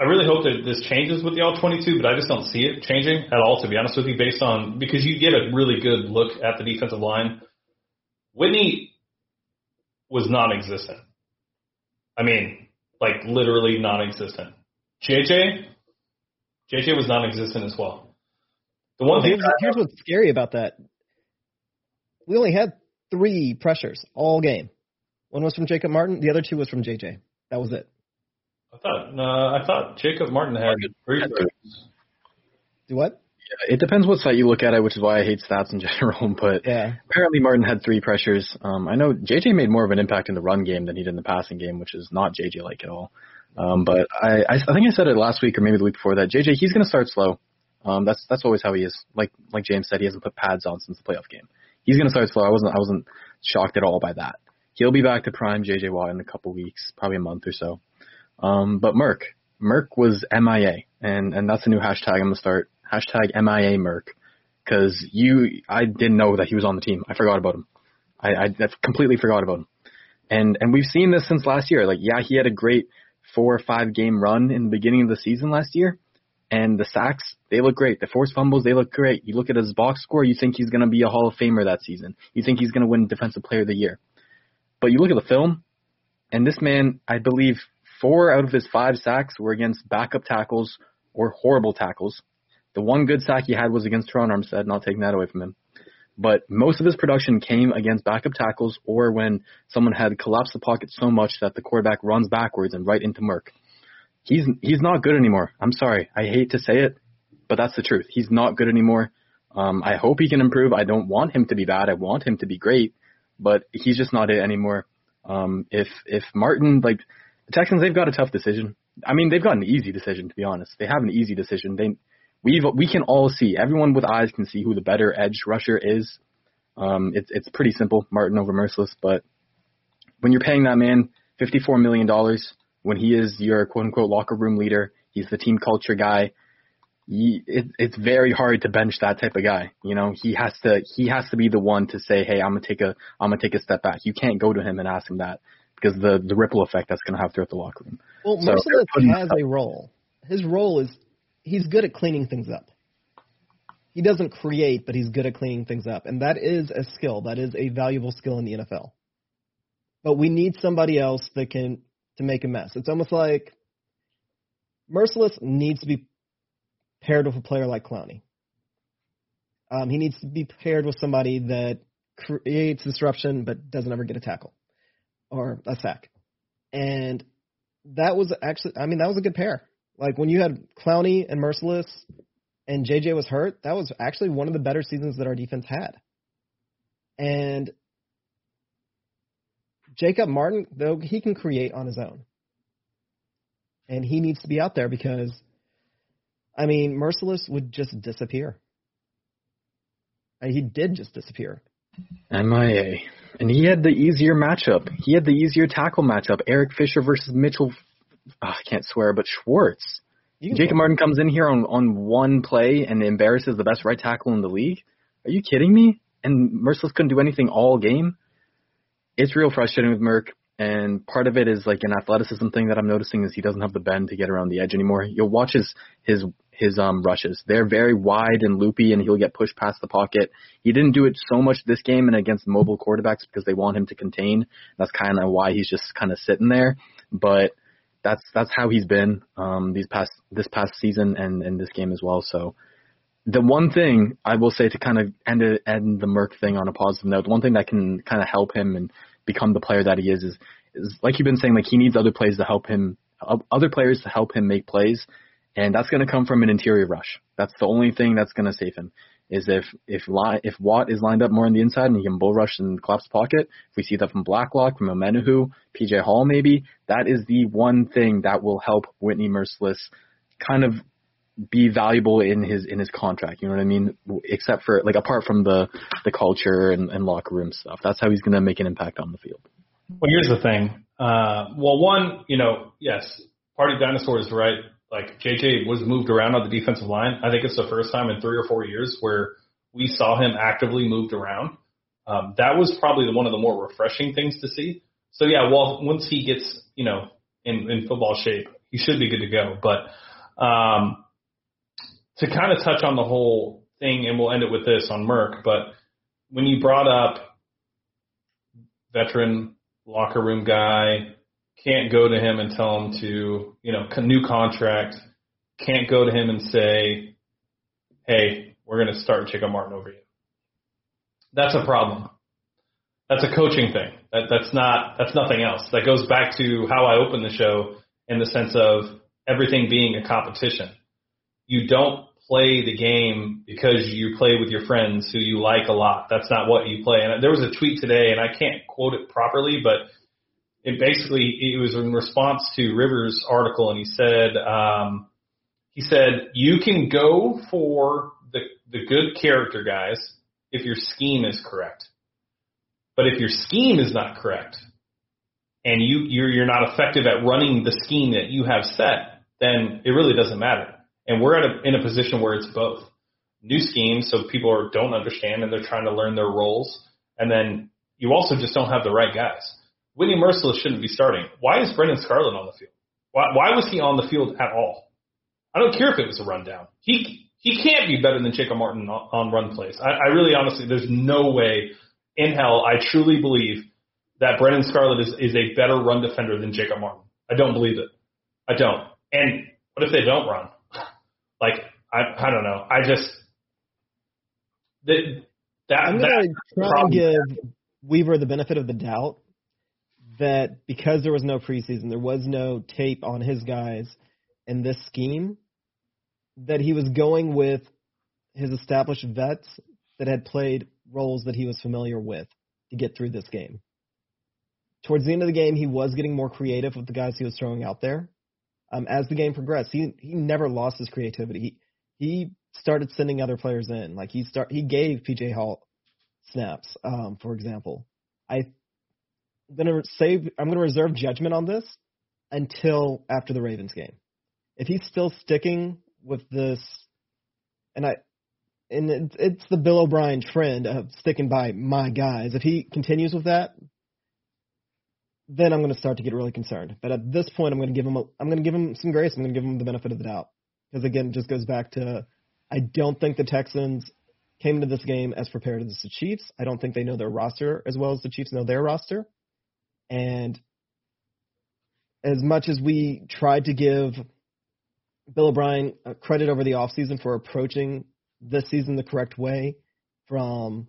I really hope that this changes with the all 22, but I just don't see it changing at all, to be honest with you, based on because you get a really good look at the defensive line Whitney was non-existent. I mean, like literally non-existent. JJ, JJ was non-existent as well. The one well, thing here's, here's what's scary about that. We only had three pressures all game. One was from Jacob Martin. The other two was from JJ. That was it. I thought uh, I thought Jacob Martin had three pressures. Do what? Yeah, it depends what site you look at it, which is why I hate stats in general. But Yeah. apparently Martin had three pressures. Um, I know JJ made more of an impact in the run game than he did in the passing game, which is not JJ like at all. Um, but I, I, I think I said it last week or maybe the week before that. JJ, he's going to start slow. Um, that's that's always how he is. Like like James said, he hasn't put pads on since the playoff game. He's going to start slow. I wasn't I wasn't shocked at all by that. He'll be back to prime JJ Watt in a couple weeks, probably a month or so. Um, but Merck, Merck was MIA, and and that's a new hashtag I'm gonna start. Hashtag MIA Merck, because you I didn't know that he was on the team. I forgot about him. I I that's completely forgot about him. And and we've seen this since last year. Like yeah, he had a great four or five game run in the beginning of the season last year. And the sacks, they look great. The forced fumbles, they look great. You look at his box score, you think he's going to be a Hall of Famer that season. You think he's going to win Defensive Player of the Year. But you look at the film, and this man, I believe, four out of his five sacks were against backup tackles or horrible tackles. The one good sack he had was against Terron Armstead, not taking that away from him. But most of his production came against backup tackles or when someone had collapsed the pocket so much that the quarterback runs backwards and right into Merck. He's he's not good anymore. I'm sorry. I hate to say it, but that's the truth. He's not good anymore. Um, I hope he can improve. I don't want him to be bad. I want him to be great, but he's just not it anymore. Um, if if Martin like the Texans, they've got a tough decision. I mean, they've got an easy decision to be honest. They have an easy decision. They we've we can all see. Everyone with eyes can see who the better edge rusher is. Um, it's it's pretty simple, Martin over Mercilus. But when you're paying that man fifty four million dollars, when he is your quote unquote locker room leader, he's the team culture guy. He, it, it's very hard to bench that type of guy. You know, he has to he has to be the one to say, "Hey, I'm gonna take a I'm gonna take a step back." You can't go to him and ask him that because the the ripple effect that's gonna have throughout the locker room. Well, So Mercilus has stuff- a role. His role is he's good at cleaning things up. He doesn't create, but he's good at cleaning things up, and that is a skill. That is a valuable skill in the NFL. But we need somebody else that can to make a mess. It's almost like Mercilus needs to be paired with a player like Clowney. Um, he needs to be paired with somebody that creates disruption but doesn't ever get a tackle or a sack. And that was actually, I mean, that was a good pair. Like when you had Clowney and Mercilus and JJ was hurt, that was actually one of the better seasons that our defense had. And Jacob Martin, though, he can create on his own. And he needs to be out there because, I mean, Mercilus would just disappear. And he did just disappear. MIA. And he had the easier matchup. He had the easier tackle matchup. Eric Fisher versus Mitchell. ah, I can't swear, but Schwartz. Jacob Martin comes in here on on one play and embarrasses the best right tackle in the league. Are you kidding me? And Mercilus couldn't do anything all game. It's real frustrating with Merck, and part of it is like an athleticism thing that I'm noticing is he doesn't have the bend to get around the edge anymore. You'll watch his his his um rushes. They're very wide and loopy, and he'll get pushed past the pocket. He didn't do it so much this game and against mobile quarterbacks because they want him to contain. That's kind of why he's just kind of sitting there. But that's that's how he's been um these past this past season and and this game as well. So the one thing I will say to kind of end it, end the Merck thing on a positive note, the one thing that can kind of help him and become the player that he is is is like you've been saying, like he needs other plays to help him, other players to help him make plays, and that's going to come from an interior rush. That's the only thing that's going to save him. Is if if Li- if Watt is lined up more on the inside and he can bull rush and collapse pocket, if we see that from Blacklock, from Omenihu, PJ Hall maybe, that is the one thing that will help Whitney Mercilus kind of be valuable in his in his contract. You know what I mean? Except for like apart from the the culture and, and locker room stuff, that's how he's going to make an impact on the field. Well, here's the thing. Uh, well, one, you know, yes, Party Dinosaur is right. Like JJ was moved around on the defensive line. I think it's the first time in three or four years where we saw him actively moved around. Um, that was probably one of the more refreshing things to see. So yeah, well, once he gets, you know, in, in football shape, he should be good to go. But um, to kind of touch on the whole thing, and we'll end it with this on Merck. But when you brought up veteran locker room guy, can't go to him and tell him to, you know, new contract, can't go to him and say, hey, we're going to start Jacob Martin over you. That's a problem. That's a coaching thing. That, that's not, that's nothing else. That goes back to how I opened the show in the sense of everything being a competition. You don't play the game because you play with your friends who you like a lot. That's not what you play. And there was a tweet today, and I can't quote it properly, but it basically it was in response to Rivers' article, and he said um, he said you can go for the the good character guys if your scheme is correct, but if your scheme is not correct, and you you're you're not effective at running the scheme that you have set, then it really doesn't matter. And we're at a, in a position where it's both new schemes, so people are, don't understand and they're trying to learn their roles, and then you also just don't have the right guys. Whitney Mercilus shouldn't be starting. Why is Brendan Scarlett on the field? Why, why was he on the field at all? I don't care if it was a rundown. He he can't be better than Jacob Martin on, on run plays. I, I really honestly, there's no way in hell. I truly believe that Brendan Scarlett is, is a better run defender than Jacob Martin. I don't believe it. I don't. And what if they don't run? Like I I don't know. I just that that I'm gonna try and give Weaver the benefit of the doubt that because there was no preseason, there was no tape on his guys in this scheme, that he was going with his established vets that had played roles that he was familiar with to get through this game. Towards the end of the game, he was getting more creative with the guys he was throwing out there. Um, as the game progressed, he he never lost his creativity. He he started sending other players in. Like he start he gave PJ Hall snaps, um, for example. I gonna save I'm gonna reserve judgment on this until after the Ravens game. If he's still sticking with this, and I and it's, it's the Bill O'Brien trend of sticking by my guys. If he continues with that, then I'm going to start to get really concerned. But at this point, I'm going to give him a, I'm going to give him some grace. I'm going to give him the benefit of the doubt because again, it just goes back to I don't think the Texans came into this game as prepared as the Chiefs. I don't think they know their roster as well as the Chiefs know their roster. And as much as we tried to give Bill O'Brien credit over the offseason for approaching this season the correct way from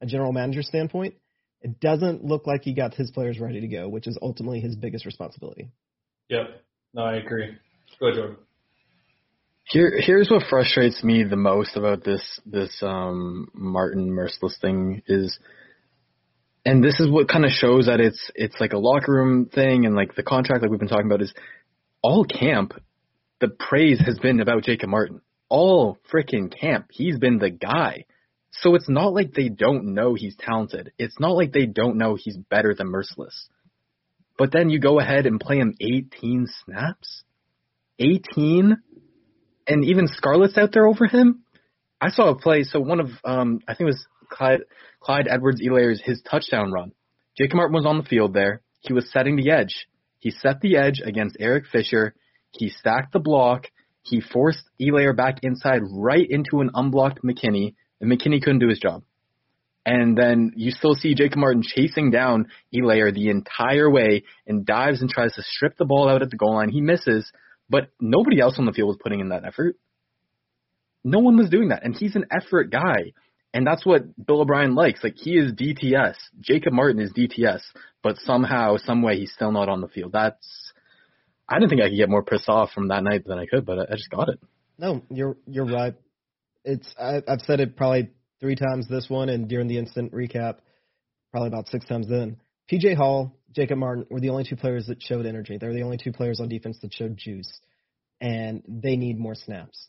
a general manager standpoint, it doesn't look like he got his players ready to go, which is ultimately his biggest responsibility. Yep. No, I agree. Go ahead, Jordan. Here, here's what frustrates me the most about this this um, Martin Mercilus thing is, and this is what kind of shows that it's it's like a locker room thing and like the contract like we've been talking about is all camp. The praise has been about Jacob Martin. All freaking camp, he's been the guy. So it's not like they don't know he's talented. It's not like they don't know he's better than Mercilus. But then you go ahead and play him 18 snaps? 18? And even Scarlett's out there over him? I saw a play, so one of, um, I think it was Clyde, Clyde Edwards Helaire's his touchdown run. Jacob Martin was on the field there. He was setting the edge. He set the edge against Eric Fisher. He stacked the block. He forced Helaire back inside right into an unblocked McKinney and McKinney couldn't do his job. And then you still see Jacob Martin chasing down Helaire the entire way and dives and tries to strip the ball out at the goal line. He misses, but nobody else on the field was putting in that effort. No one was doing that, and he's an effort guy. And that's what Bill O'Brien likes. Like he is DTS. Jacob Martin is DTS, but somehow, some way, he's still not on the field. That's. I didn't think I could get more pissed off from that night than I could, but I, just got it. No, you're you're right it's I, I've said it probably three times this one and during the instant recap, probably about six times then. PJ Hall, Jacob Martin were the only two players that showed energy. They're the only two players on defense that showed juice, and they need more snaps.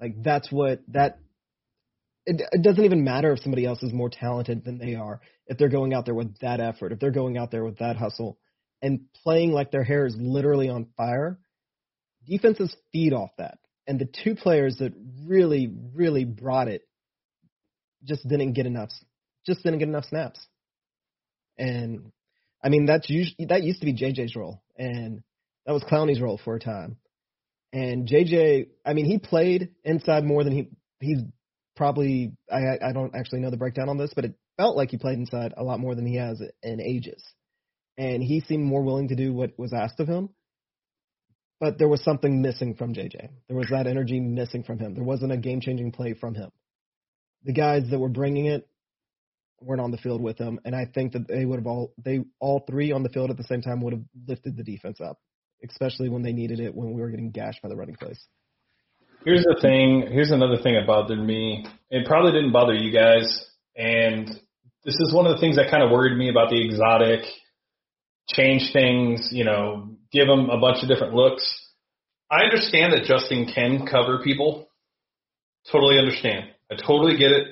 Like that's what that. It, it doesn't even matter if somebody else is more talented than they are. If they're going out there with that effort, if they're going out there with that hustle, and playing like their hair is literally on fire, defenses feed off that and the two players that really, really brought it just didn't get enough, just didn't get enough snaps. And I mean, that's usually, that used to be JJ's role, and that was Clowney's role for a time. And JJ, I mean, he played inside more than he he's probably. I I don't actually know the breakdown on this, but it felt like he played inside a lot more than he has in ages. And he seemed more willing to do what was asked of him but there was something missing from JJ. There was that energy missing from him. There wasn't a game changing play from him. The guys that were bringing it weren't on the field with him, and I think that they would have all they all three on the field at the same time would have lifted the defense up, especially when they needed it when we were getting gashed by the running plays. Here's the thing. Here's another thing that bothered me. It probably didn't bother you guys, and this is one of the things that kind of worried me about the exotic. Change things, you know, give them a bunch of different looks. I understand that Justin can cover people. Totally understand. I totally get it.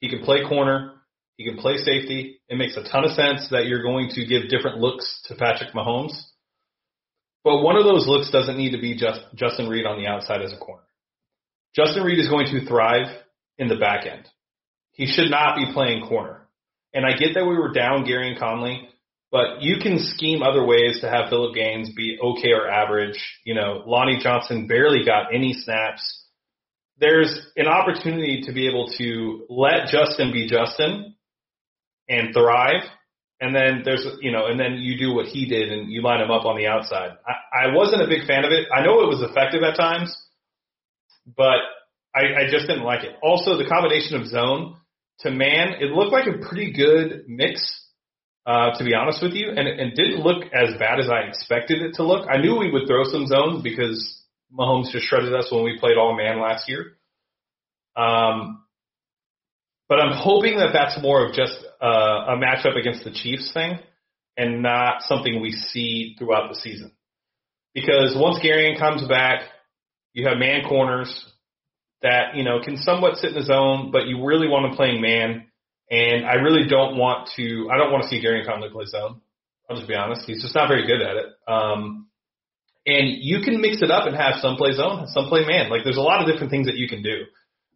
He can play corner. He can play safety. It makes a ton of sense that you're going to give different looks to Patrick Mahomes. But one of those looks doesn't need to be just Justin Reid on the outside as a corner. Justin Reid is going to thrive in the back end. He should not be playing corner. And I get that we were down Gareon Conley, but you can scheme other ways to have Philip Gaines be okay or average. You know, Lonnie Johnson barely got any snaps. There's an opportunity to be able to let Justin be Justin and thrive. And then there's, you know, and then you do what he did and you line him up on the outside. I, I wasn't a big fan of it. I know it was effective at times, but I, I just didn't like it. Also, the combination of zone to man, it looked like a pretty good mix, uh, to be honest with you, and it didn't look as bad as I expected it to look. I knew we would throw some zone because Mahomes just shredded us when we played all man last year. Um, but I'm hoping that that's more of just uh, a matchup against the Chiefs thing and not something we see throughout the season. Because once Gareon comes back, you have man corners that, you know, can somewhat sit in the zone, but you really want them playing man. And I really don't want to, I don't want to see Gareon Conley play zone. I'll just be honest. He's just not very good at it. Um, and you can mix it up and have some play zone, some play man. Like there's a lot of different things that you can do.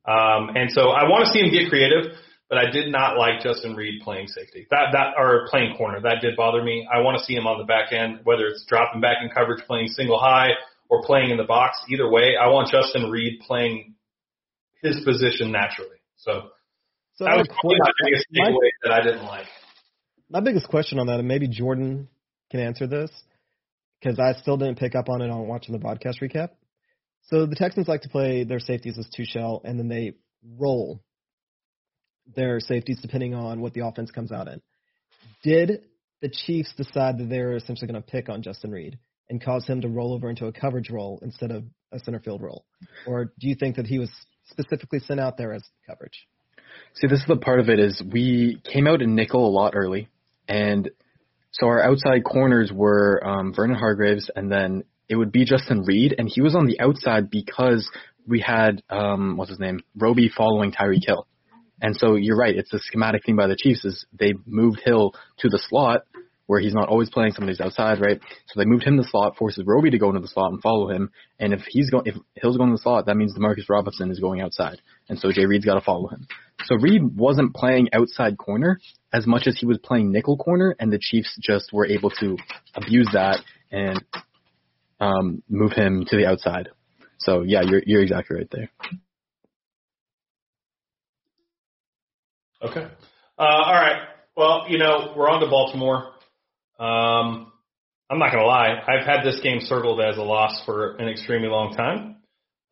Um, and so I want to see him get creative, but I did not like Justin Reid playing safety. That that or playing corner. That did bother me. I want to see him on the back end, whether it's dropping back in coverage, playing single high, or playing in the box. Either way, I want Justin Reid playing his position naturally. So, So that was probably my biggest takeaway that I didn't like. my biggest question on that, and maybe Jordan can answer this, because I still didn't pick up on it on watching the broadcast recap. So the Texans like to play their safeties as two shell, and then they roll their safeties depending on what the offense comes out in. Did the Chiefs decide that they're essentially going to pick on Justin Reid and cause him to roll over into a coverage role instead of a center field role, or do you think that he was specifically sent out there as coverage? See, this is the part of it is we came out in nickel a lot early, and so our outside corners were um, Vernon Hargreaves, and then it would be Justin Reid, and he was on the outside because we had um, what's his name, Roby following Tyreek Hill, and so you're right, it's a schematic thing by the Chiefs is they moved Hill to the slot where he's not always playing somebody's outside, right? So they moved him to the slot, forces Roby to go into the slot and follow him. And if he's going, if Hill's going to the slot, that means Demarcus Robinson is going outside, and so Jay Reid's got to follow him. So Reid wasn't playing outside corner as much as he was playing nickel corner, and the Chiefs just were able to abuse that and um, move him to the outside. So yeah, you're you're exactly right there. Okay. Uh, all right. Well, you know, we're on to Baltimore. Um, I'm not going to lie. I've had this game circled as a loss for an extremely long time.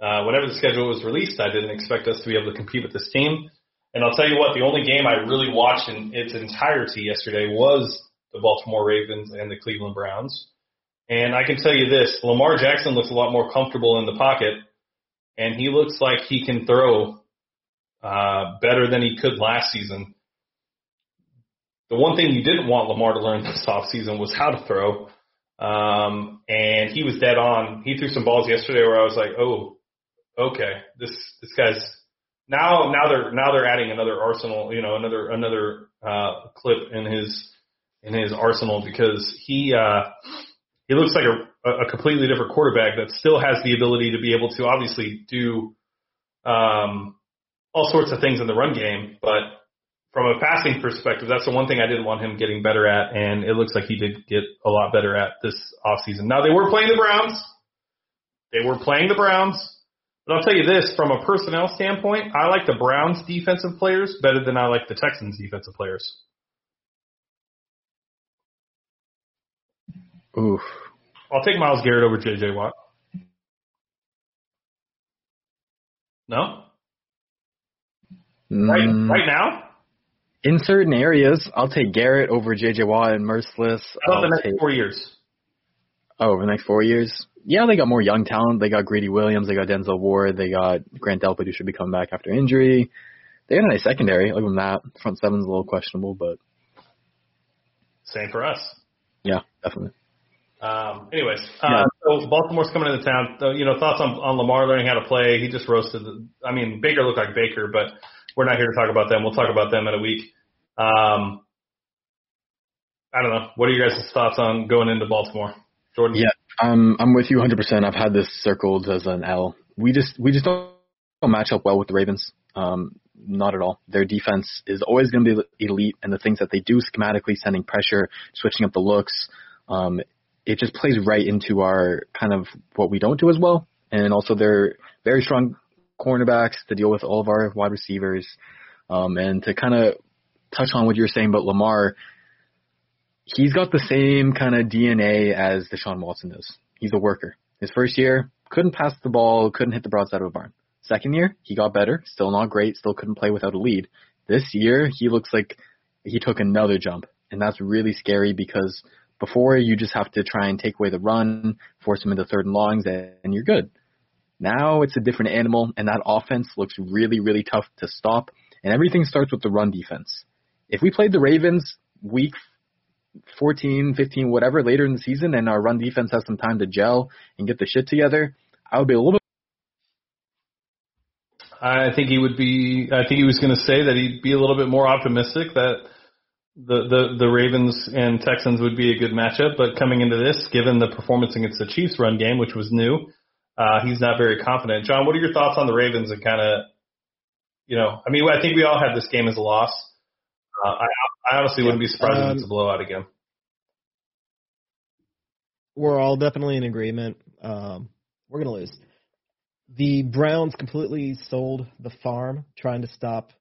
Uh, whenever the schedule was released, I didn't expect us to be able to compete with this team. And I'll tell you what, the only game I really watched in its entirety yesterday was the Baltimore Ravens and the Cleveland Browns. And I can tell you this, Lamar Jackson looks a lot more comfortable in the pocket, and he looks like he can throw uh, better than he could last season. The one thing you didn't want Lamar to learn this offseason was how to throw. Um, and he was dead on. He threw some balls yesterday where I was like, oh, okay, this this guy's now now they're now they're adding another arsenal, you know, another another uh, clip in his in his arsenal because he uh, he looks like a, a completely different quarterback that still has the ability to be able to obviously do um, all sorts of things in the run game, but from a passing perspective, that's the one thing I didn't want him getting better at, and it looks like he did get a lot better at this offseason. Now they were playing the Browns. They were playing the Browns. But I'll tell you this, from a personnel standpoint, I like the Browns defensive players better than I like the Texans defensive players. Oof. I'll take Myles Garrett over JJ Watt. No? Right Mm, right now? In certain areas, I'll take Garrett over JJ Watt and Mercilus. How about the next take, four years? oh, over the next four years. yeah, they got more young talent. They got Greedy Williams, they got Denzel Ward, they got Grant Delpit who should be coming back after injury. They got a nice secondary. Other than that, front seven's a little questionable, but Same for us. yeah, definitely. Um, anyways, Yeah. uh, so Baltimore's coming into town. So, you know, thoughts on, on Lamar learning how to play? He just roasted. The, I mean, Baker looked like Baker, but we're not here to talk about them. We'll talk about them in a week. Um, I don't know. What are your guys' thoughts on going into Baltimore, Jordan? Yeah, I'm I'm with you 100%. I've had this circled as an L. We just we just don't match up well with the Ravens. Um, not at all. Their defense is always going to be elite, and the things that they do schematically, sending pressure, switching up the looks, um, it just plays right into our kind of what we don't do as well. And also, they're very strong cornerbacks to deal with all of our wide receivers. Um, and to kind of touch on what you're saying about Lamar, he's got the same kind of DNA as Deshaun Watson does. He's a worker. His first year, couldn't pass the ball, couldn't hit the broadside of a barn. Second year, he got better, still not great, still couldn't play without a lead. This year, he looks like he took another jump, and that's really scary because before you just have to try and take away the run, force him into third and longs, and you're good. Now it's a different animal, and that offense looks really, really tough to stop, and everything starts with the run defense. If we played the Ravens week 14, 15, whatever later in the season, and our run defense has some time to gel and get the shit together, I would be a little bit. I think he would be. I think he was going to say that he'd be a little bit more optimistic that the the the Ravens and Texans would be a good matchup. But coming into this, given the performance against the Chiefs run game, which was new, uh, he's not very confident. John, what are your thoughts on the Ravens and kind of, you know, I mean, I think we all had this game as a loss. Uh, I, I honestly wouldn't be surprised if it's a blowout again. We're all definitely in agreement. Um, we're gonna lose. The Browns completely sold the farm trying to stop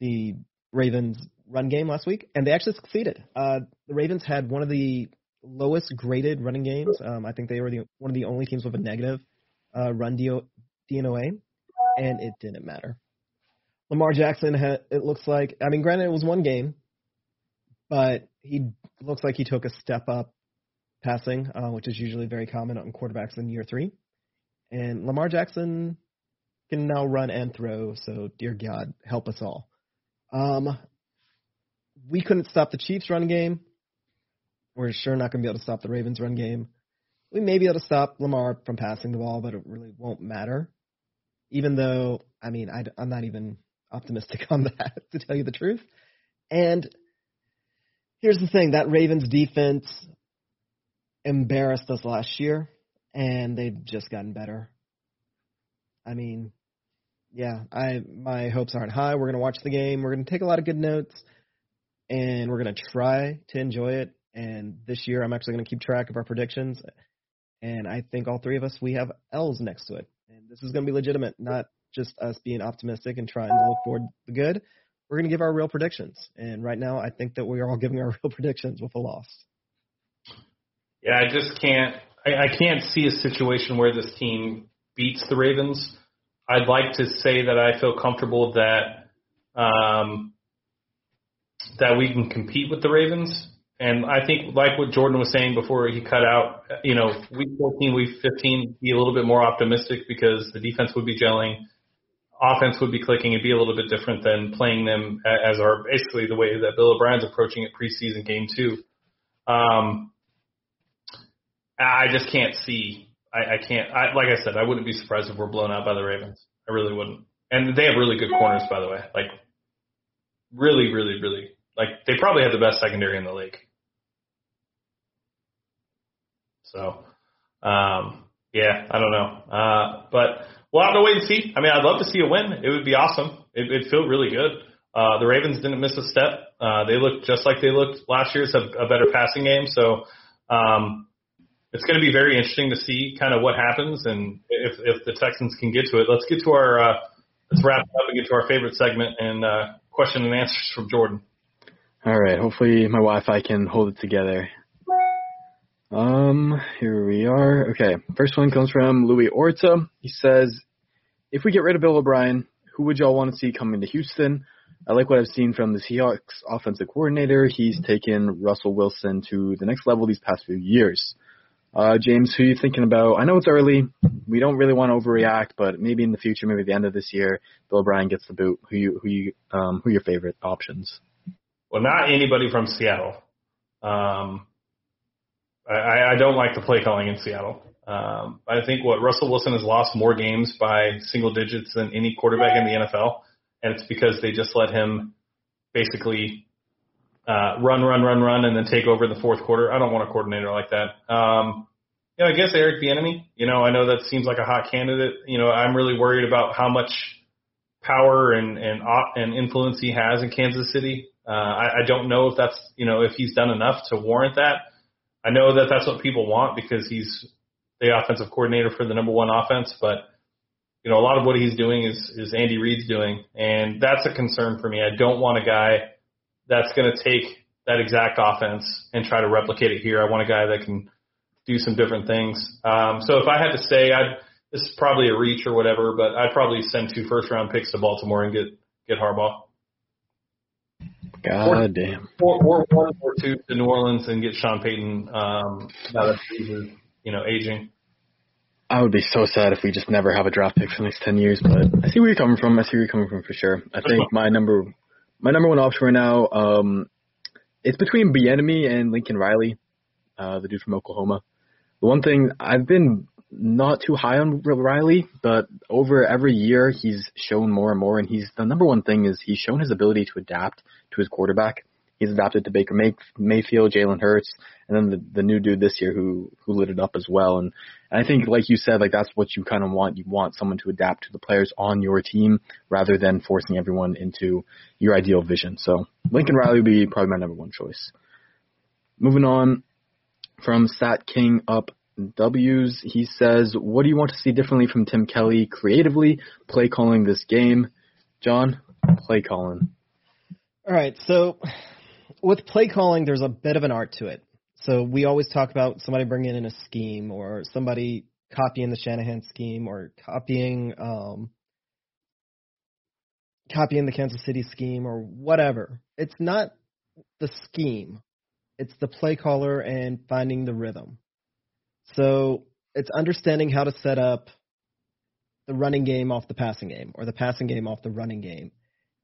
the Ravens run game last week, and they actually succeeded. Uh, the Ravens had one of the lowest graded running games. Um, I think they were the one of the only teams with a negative uh, run DO, DVOA, and it didn't matter. Lamar Jackson had it looks like. I mean, granted, it was one game, but he looks like he took a step up passing, uh, which is usually very common on quarterbacks in year three. And Lamar Jackson can now run and throw, so dear God, help us all. Um, we couldn't stop the Chiefs' run game. We're sure not going to be able to stop the Ravens' run game. We may be able to stop Lamar from passing the ball, but it really won't matter. Even though, I mean, I, I'm not even optimistic on that, to tell you the truth. And here's the thing that Ravens defense embarrassed us last year, and they've just gotten better. I mean, yeah, I my hopes aren't high. We're gonna watch the game. We're gonna take a lot of good notes, and we're gonna try to enjoy it. And this year, I'm actually gonna keep track of our predictions, and I think all three of us we have L's next to it. And this is gonna be legitimate, not just us being optimistic and trying to look forward to the good. We're gonna give our real predictions, and right now, I think that we are all giving our real predictions with a loss. Yeah, I just can't. I, I can't see a situation where this team beats the Ravens. I'd like to say that I feel comfortable that um, that we can compete with the Ravens. And I think, like what Jordan was saying before he cut out, you know, week 14, week 15, be a little bit more optimistic because the defense would be gelling, offense would be clicking. It'd be a little bit different than playing them as our basically the way that Bill O'Brien's approaching it preseason game two. Um, I just can't see. I, I can't. I, like I said, I wouldn't be surprised if we're blown out by the Ravens. I really wouldn't. And they have really good corners, by the way. Like, really, really, really. Like, they probably have the best secondary in the league. So, um, yeah, I don't know. Uh, but we'll have to wait and see. I mean, I'd love to see a win. It would be awesome. It, it'd feel really good. Uh, the Ravens didn't miss a step. Uh, they looked just like they looked last year. It's a, a better passing game. So, um, it's going to be very interesting to see kind of what happens and if if the Texans can get to it. Let's get to our uh, let's wrap up and get to our favorite segment and uh, question and answers from Jordan. All right. Hopefully my Wi-Fi can hold it together. Um, here we are. Okay. First one comes from Louis Orta. He says, if we get rid of Bill O'Brien, who would y'all want to see coming to Houston? I like what I've seen from the Seahawks offensive coordinator. He's taken Russell Wilson to the next level these past few years. Uh, James, who are you thinking about? I know it's early. We don't really want to overreact, but maybe in the future, maybe the end of this year, Bill O'Brien gets the boot. Who you, who you, um, who are your favorite options? Well, not anybody from Seattle. Um, I, I don't like the play calling in Seattle. Um, I think what Russell Wilson has lost more games by single digits than any quarterback in the NFL, and it's because they just let him basically uh, run, run, run, run, and then take over in the fourth quarter. I don't want a coordinator like that. Um, you know, I guess Eric Bieniemy. You know, I know that seems like a hot candidate. You know, I'm really worried about how much power and and and influence he has in Kansas City. Uh, I, I don't know if that's you know if he's done enough to warrant that. I know that that's what people want because he's the offensive coordinator for the number one offense, but you know a lot of what he's doing is is Andy Reid's doing, and that's a concern for me. I don't want a guy that's going to take that exact offense and try to replicate it here. I want a guy that can do some different things. Um, so if I had to say, I'd this is probably a reach or whatever, but I'd probably send two first round picks to Baltimore and get get Harbaugh. God or, damn. Or, or one or two to New Orleans and get Sean Payton. Um, now that he's you know aging. I would be so sad if we just never have a draft pick for the next ten years. But I see where you're coming from. I see where you're coming from for sure. I think my number my number one option right now, um, it's between Bieniemy and Lincoln Riley, uh, the dude from Oklahoma. The one thing I've been not too high on Riley, but over every year he's shown more and more, and he's the number one thing is he's shown his ability to adapt to his quarterback. He's adapted to Baker May- Mayfield, Jalen Hurts, and then the, the new dude this year who who lit it up as well. And, and I think, like you said, like that's what you kind of want. You want someone to adapt to the players on your team rather than forcing everyone into your ideal vision. So Lincoln Riley would be probably my number one choice. Moving on from Sat King up W's. He says, "What do you want to see differently from Tim Kelly creatively play calling this game?" John, play calling. All right, so with play calling, there's a bit of an art to it. So we always talk about somebody bringing in a scheme or somebody copying the Shanahan scheme or copying um, copying the Kansas City scheme or whatever. It's not the scheme. It's the play caller and finding the rhythm. So it's understanding how to set up the running game off the passing game or the passing game off the running game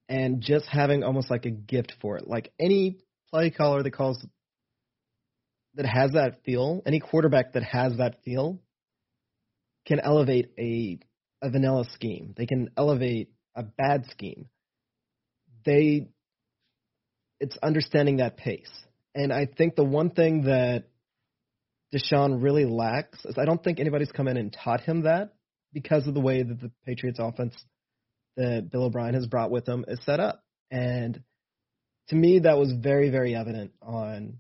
and just having almost like a gift for it. Like any play caller that calls that has that feel, any quarterback that has that feel can elevate a a vanilla scheme. They can elevate a bad scheme. They it's understanding that pace. And I think the one thing that Deshaun really lacks is I don't think anybody's come in and taught him that because of the way that the Patriots offense that Bill O'Brien has brought with him is set up. And to me that was very, very evident on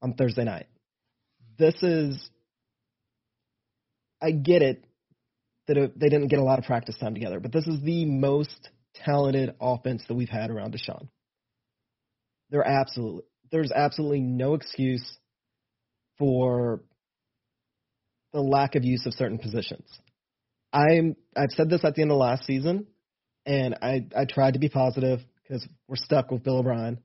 on Thursday night. This is I get it that it, they didn't get a lot of practice time together, but this is the most talented offense that we've had around Deshaun. There absolutely there's absolutely no excuse for the lack of use of certain positions. I'm I've said this at the end of last season, and I I tried to be positive because we're stuck with Bill O'Brien.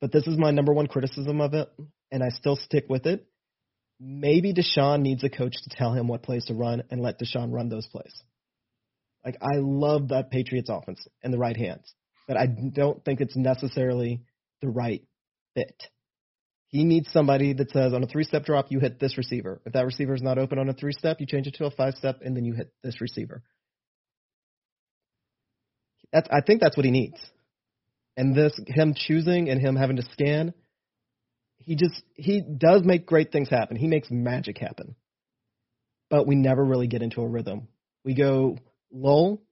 But this is my number one criticism of it, and I still stick with it. Maybe Deshaun needs a coach to tell him what plays to run and let Deshaun run those plays. Like I love that Patriots offense and the right hands, but I don't think it's necessarily the right fit. He needs somebody that says on a three step drop, you hit this receiver. If that receiver is not open on a three step, you change it to a five step, and then you hit this receiver. That's, I think that's what he needs. And this, him choosing and him having to scan, he just, he does make great things happen. He makes magic happen. But we never really get into a rhythm. We go lull,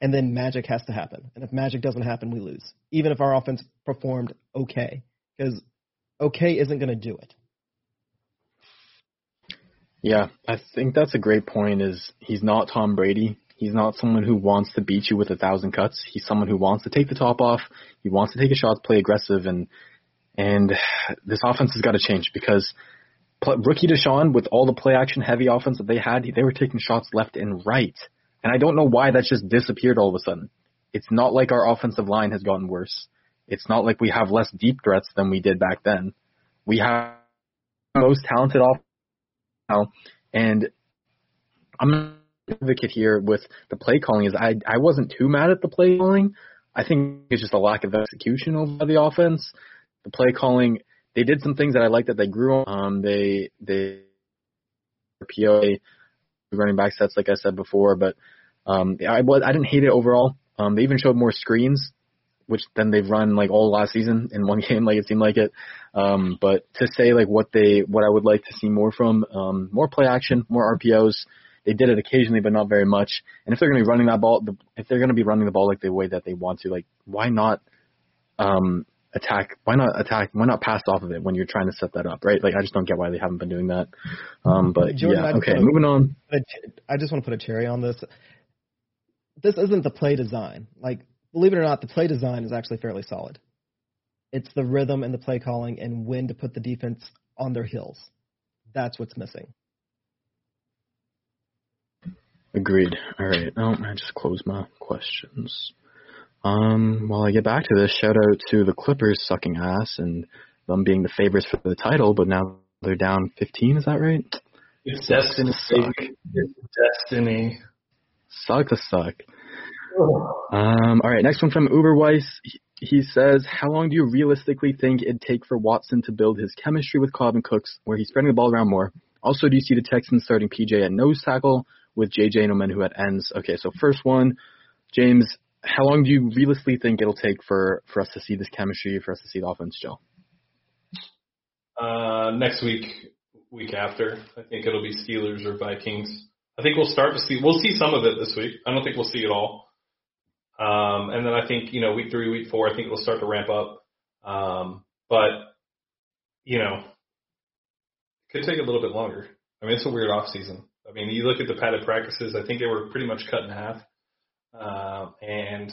and then magic has to happen. And if magic doesn't happen, we lose. Even if our offense performed okay. Because okay isn't going to do it. Yeah, I think that's a great point. Is he's not Tom Brady. He's not someone who wants to beat you with a thousand cuts. He's someone who wants to take the top off. He wants to take a shot, play aggressive, and and this offense has got to change because rookie Deshaun, with all the play action heavy offense that they had, they were taking shots left and right. And I don't know why that's just disappeared all of a sudden. It's not like our offensive line has gotten worse. It's not like we have less deep threats than we did back then. We have the most talented off now, and I'm an advocate here with the play calling. Is I I wasn't too mad at the play calling. I think it's just a lack of execution over the offense. The play calling, they did some things that I liked that they grew on. Um, they they POA running back sets, like I said before, but um, I was I didn't hate it overall. Um, they even showed more screens, which then they've run like all last season in one game, like it seemed like it. Um, but to say like what they what I would like to see more from, um, more play action, more RPOs. They did it occasionally, but not very much. And if they're going to be running that ball, the, if they're going to be running the ball like the way that they want to, like why not um, attack? Why not attack? Why not pass off of it when you're trying to set that up, right? Like I just don't get why they haven't been doing that. Um, but Jordan, yeah, okay, wanna- moving on. I just want to put a cherry on this. This isn't the play design. Like, believe it or not, the play design is actually fairly solid. It's the rhythm and the play calling and when to put the defense on their heels. That's what's missing. Agreed. All right. Oh, I just closed my questions. Um, while I get back to this, shout out to the Clippers sucking ass and them being the favorites for the title, but now they're down 15. Is that right? It's destiny. Suck. It's destiny. Suck to suck. Um, all right. Next one from Uberweiss. He- He says, "How long do you realistically think it'd take for Watson to build his chemistry with Cobb and Cooks, where he's spreading the ball around more? Also, do you see the Texans starting PJ at nose tackle with JJ and who at ends? Okay, so first one, James, how long do you realistically think it'll take for for us to see this chemistry, for us to see the offense gel? Uh, next week, week after, I think it'll be Steelers or Vikings. I think we'll start to see. We'll see some of it this week. I don't think we'll see it all. Um, and then I think you know week three, week four, I think it'll start to ramp up. Um, but you know, it could take a little bit longer. I mean, it's a weird off season. I mean, you look at the padded practices. I think they were pretty much cut in half. Um, and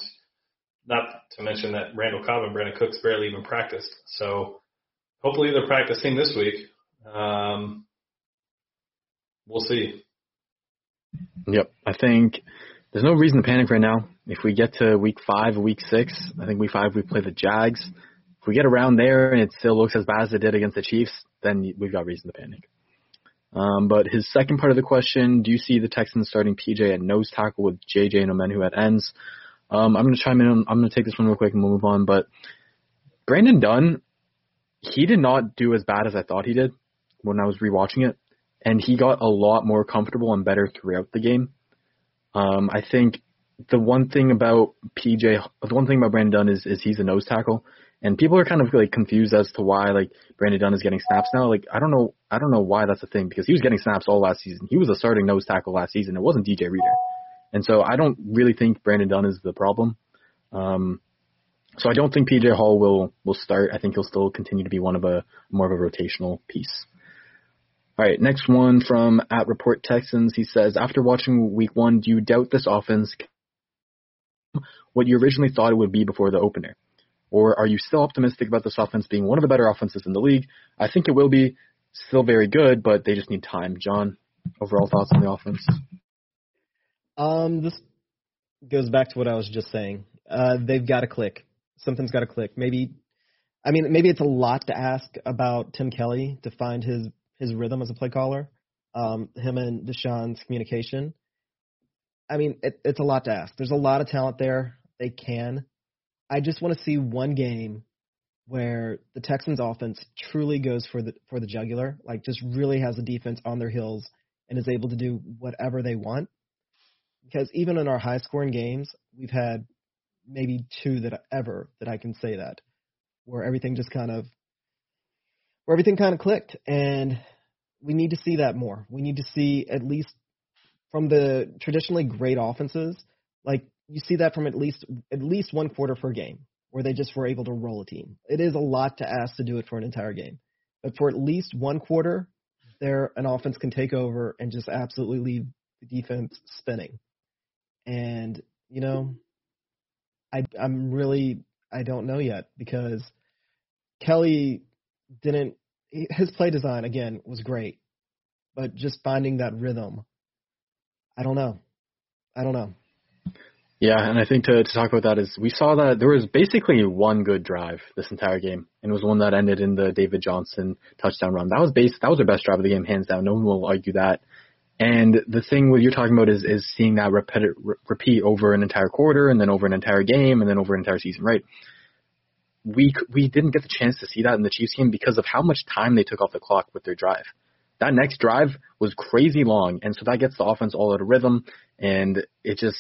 not to mention that Randall Cobb and Brandin Cooks barely even practiced. So hopefully they're practicing this week. Um, we'll see. Yep, I think there's no reason to panic right now. If we get to week five week six, I think week five we play the Jags. If we get around there and it still looks as bad as it did against the Chiefs, then we've got reason to panic. Um, but his second part of the question, do you see the Texans starting PJ at nose tackle with JJ and Omenihu at ends? Um, I'm going to chime in. I'm going to take this one real quick and we'll move on. But Brandon Dunn, he did not do as bad as I thought he did when I was rewatching it, and he got a lot more comfortable and better throughout the game. Um, I think the one thing about PJ, the one thing about Brandon Dunn is is he's a nose tackle, and people are kind of like confused as to why like Brandon Dunn is getting snaps now. Like I don't know, I don't know why that's a thing because he was getting snaps all last season. He was a starting nose tackle last season. It wasn't DJ Reader, and so I don't really think Brandon Dunn is the problem. Um, so I don't think PJ Hall will will start. I think he'll still continue to be one of a more of a rotational piece. All right, next one from at Report Texans. He says, after watching Week One, do you doubt this offense what you originally thought it would be before the opener, or are you still optimistic about this offense being one of the better offenses in the league? I think it will be still very good, but they just need time. John, overall thoughts on the offense? Um, this goes back to what I was just saying. Uh, they've got to click. Something's got to click. Maybe, I mean, maybe it's a lot to ask about Tim Kelly to find his his rhythm as a play caller. Um, him and Deshaun's communication. I mean, it, it's a lot to ask. There's a lot of talent there. They can. I just want to see one game where the Texans offense truly goes for the for the jugular, like just really has the defense on their heels and is able to do whatever they want because even in our high scoring games, we've had maybe two that ever that I can say that where everything just kind of where everything kind of clicked and we need to see that more. We need to see at least from the traditionally great offenses, like you see that from at least at least one quarter per game where they just were able to roll a team. It is a lot to ask to do it for an entire game. But for at least one quarter, there an offense can take over and just absolutely leave the defense spinning and you know i i'm really i don't know yet because kelly didn't his play design again was great but just finding that rhythm i don't know i don't know Yeah, and I think to, to talk about that is we saw that there was basically one good drive this entire game, and it was one that ended in the David Johnson touchdown run. That was base that was their best drive of the game, hands down. No one will argue that. And the thing what you're talking about is is seeing that repeat repeat over an entire quarter, and then over an entire game, and then over an entire season, right? We we didn't get the chance to see that in the Chiefs game because of how much time they took off the clock with their drive. That next drive was crazy long, and so that gets the offense all out of rhythm, and it just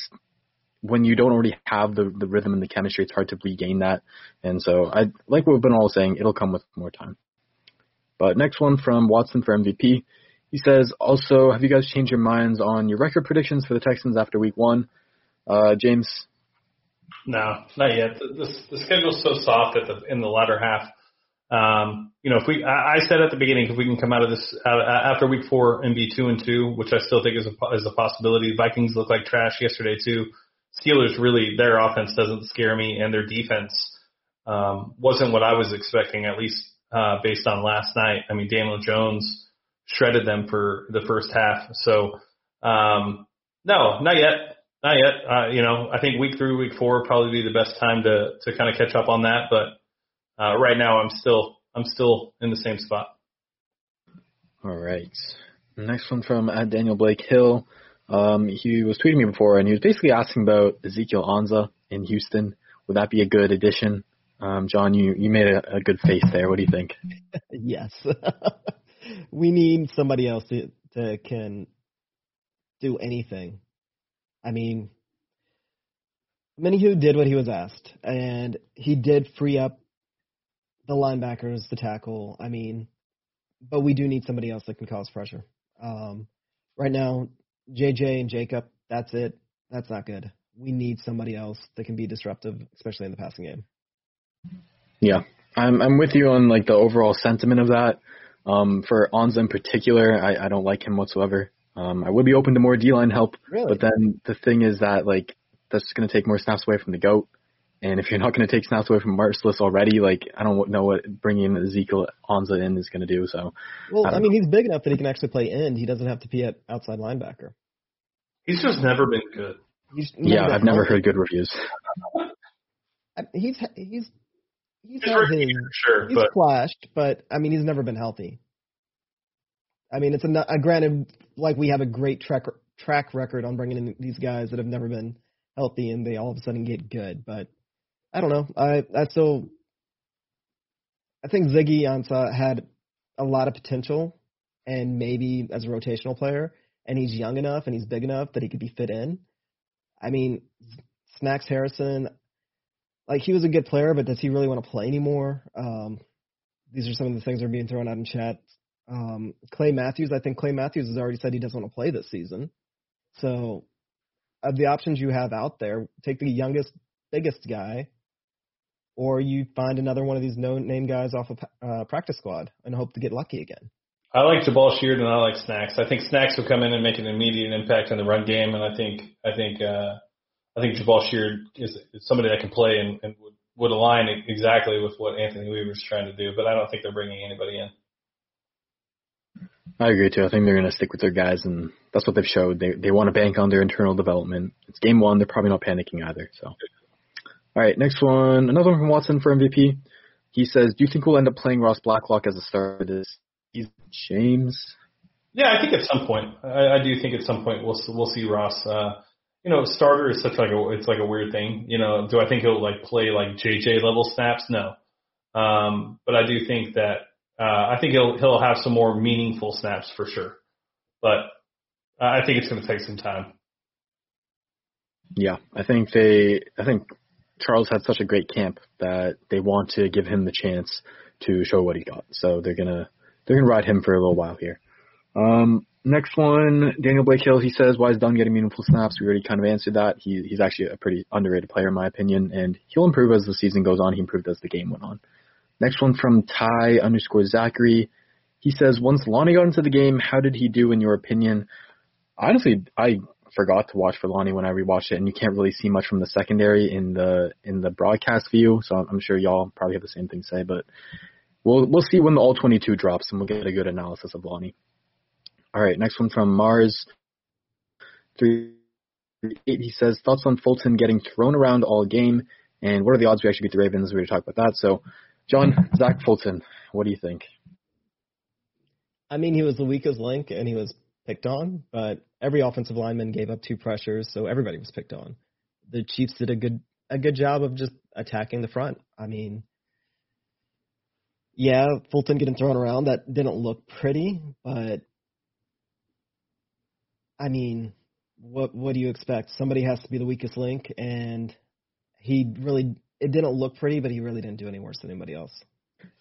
when you don't already have the the rhythm and the chemistry, it's hard to regain that. And so I like what we've been all saying, it'll come with more time. But next one from Watson for MVP. He says, also, have you guys changed your minds on your record predictions for the Texans after week one? Uh, James? No, not yet. The, the, the schedule's so soft at the, in the latter half. Um, you know, if we, I, I said at the beginning, if we can come out of this out, after week four and be two and two, which I still think is a, is a possibility. Vikings look like trash yesterday too. Steelers really their offense doesn't scare me, and their defense um, wasn't what I was expecting, at least uh, based on last night. I mean, Daniel Jones shredded them for the first half. So um, no, not yet, not yet. Uh, you know, I think week three, week four probably be the best time to to kind of catch up on that. But uh, right now, I'm still I'm still in the same spot. All right. Next one from at Daniel Blake Hill. Um, he was tweeting me before, and he was basically asking about Ezekiel Ansah in Houston. Would that be a good addition? Um, John, you, you made a, a good face there. What do you think? yes. we need somebody else to, to can do anything. I mean, Omenihu did what he was asked, and he did free up the linebackers to tackle. I mean, but we do need somebody else that can cause pressure. Um, right now, JJ and Jacob, that's it. That's not good. We need somebody else that can be disruptive, especially in the passing game. Yeah, I'm I'm with you on like the overall sentiment of that. Um, for Ansah in particular, I, I don't like him whatsoever. Um, I would be open to more D line help, really? but then the thing is that like that's going to take more snaps away from the goat. And if you're not going to take snaps away from Mercilus already, like I don't know what bringing Ezekiel Ansah in is going to do. So, well, I, I mean, know. he's big enough that he can actually play end. He doesn't have to be at outside linebacker. He's just never been good. He's yeah, I've never heard good reviews. he's he's he's he's had his, sure, he's but. flashed, but I mean, he's never been healthy. I mean, it's a, a granted, like we have a great track track record on bringing in these guys that have never been healthy, and they all of a sudden get good. But I don't know. I I still I think Ziggy Ansah had a lot of potential, and maybe as a rotational player, and he's young enough and he's big enough that he could be fit in. I mean, Snacks Harrison, like he was a good player, but does he really want to play anymore? Um, these are some of the things that are being thrown out in chat. Um, Clay Matthews, I think Clay Matthews has already said he doesn't want to play this season. So, of the options you have out there, take the youngest, biggest guy, or you find another one of these no-name guys off of uh, practice squad and hope to get lucky again. I like Jabaal Sheard and I like Snacks. I think Snacks will come in and make an immediate impact on the run game, and I think I think uh, I think Jabaal Sheard is, is somebody that can play and, and would, would align exactly with what Anthony Weaver's trying to do. But I don't think they're bringing anybody in. I agree too. I think they're going to stick with their guys, and that's what they've showed. They they want to bank on their internal development. It's game one. They're probably not panicking either. So, all right, next one. Another one from Watson for MVP. He says, "Do you think we'll end up playing Ross Blacklock as a starter this James. Yeah, I think at some point, I, I do think at some point we'll we'll see Ross. Uh, you know, starter is such like a it's like a weird thing. You know, do I think he'll like play like JJ level snaps? No, um, but I do think that uh, I think he'll he'll have some more meaningful snaps for sure. But I think it's going to take some time. Yeah, I think they I think Charles had such a great camp that they want to give him the chance to show what he got. So they're gonna they're to ride him for a little while here. Um, next one, Daniel Blake Hill. He says, "Why is Dunn getting meaningful snaps?" We already kind of answered that. He he's actually a pretty underrated player in my opinion, and he'll improve as the season goes on. He improved as the game went on. Next one from Ty underscore Zachary. He says, "Once Lonnie got into the game, how did he do in your opinion?" Honestly, I forgot to watch for Lonnie when I rewatched it, and you can't really see much from the secondary in the in the broadcast view. So I'm sure y'all probably have the same thing to say, but We'll we'll see when the all 22 drops, and we'll get a good analysis of Lonnie. All right, next one from Mars. Three He says thoughts on Fulton getting thrown around all game, and what are the odds we actually beat the Ravens? We're going to talk about that. So, John, Zach Fulton, what do you think? I mean, he was the weakest link, and he was picked on, but every offensive lineman gave up two pressures, so everybody was picked on. The Chiefs did a good a good job of just attacking the front. I mean, yeah, Fulton getting thrown around that didn't look pretty, but I mean, what what do you expect? Somebody has to be the weakest link, and he really it didn't look pretty, but he really didn't do any worse than anybody else.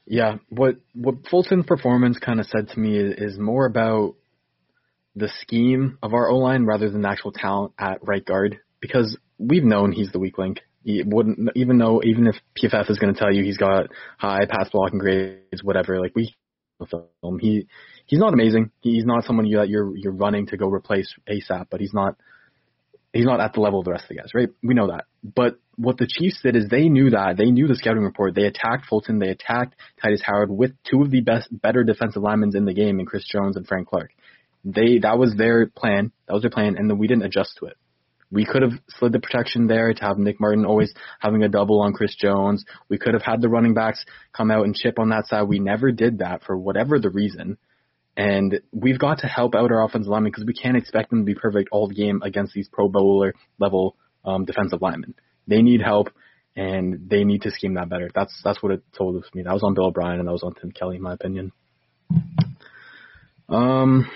Yeah, what what Fulton's performance kind of said to me is, is more about the scheme of our O line rather than the actual talent at right guard because we've known he's the weak link. He wouldn't even though even if PFF is going to tell you he's got high pass blocking grades, whatever. Like we film, he he's not amazing. He's not someone you, that you're you're running to go replace ASAP, but he's not he's not at the level of the rest of the guys, right? We know that. But what the Chiefs did is they knew that. They knew the scouting report. They attacked Fulton. They attacked Tytus Howard with two of the best, better defensive linemen in the game in Chris Jones and Frank Clark. They that was their plan. That was their plan, and then we didn't adjust to it. We could have slid the protection there to have Nick Martin always having a double on Chris Jones. We could have had the running backs come out and chip on that side. We never did that for whatever the reason. And we've got to help out our offensive linemen because we can't expect them to be perfect all the game against these Pro Bowler level um, defensive linemen. They need help and they need to scheme that better. That's that's what it told me. That was on Bill O'Brien and that was on Tim Kelly, in my opinion. Um,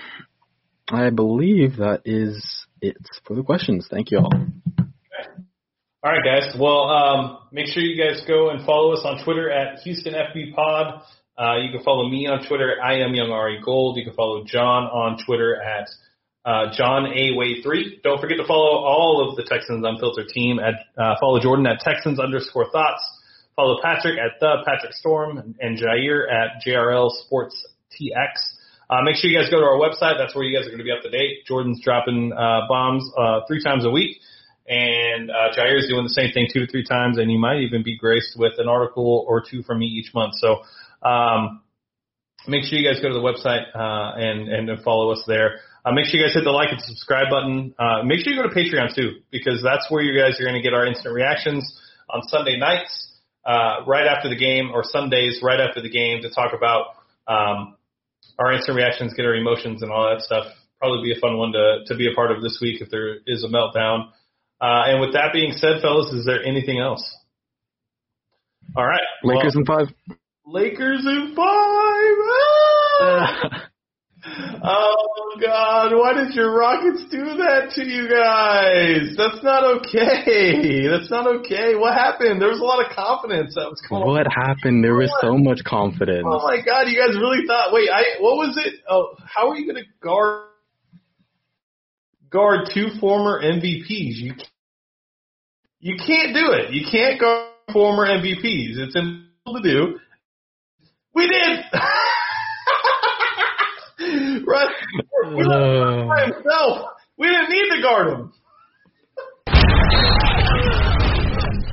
I believe that is it for the questions. Thank you all. All right, guys. Well, um, make sure you guys go and follow us on Twitter at Houston FB Pod. Uh, you can follow me on Twitter. I am Young Ari Gold. You can follow John on Twitter at uh, John A Way three. Don't forget to follow all of the Texans Unfiltered team at uh, follow Jordan at Texans underscore thoughts. Follow Patrick at the Patrick Storm and Jair at JRL Sports TX. Uh, make sure you guys go to our website. That's where you guys are going to be up to date. Jordan's dropping uh, bombs uh, three times a week, and uh, Jair's doing the same thing two to three times, and you might even be graced with an article or two from me each month. So um, make sure you guys go to the website uh, and and follow us there. Uh, make sure you guys hit the like and subscribe button. Uh, make sure you go to Patreon too, because that's where you guys are going to get our instant reactions on Sunday nights, uh, right after the game, or Sundays right after the game to talk about um, our instant reactions, get our emotions and all that stuff. Probably be a fun one to, to be a part of this week if there is a meltdown. Uh, and with that being said, fellas, is there anything else? All right. Lakers well, in five. Lakers in five. Ah! oh God! Why did your Rockets do that to you guys? That's not okay. That's not okay. What happened? There was a lot of confidence that was coming. What happened? There was so much confidence. Oh my God! You guys really thought? Wait, I what was it? Oh, how are you going to guard guard two former MVPs? You you can't do it. You can't guard former MVPs. It's impossible to do. We did. right. We uh, by himself. We didn't need to guard him.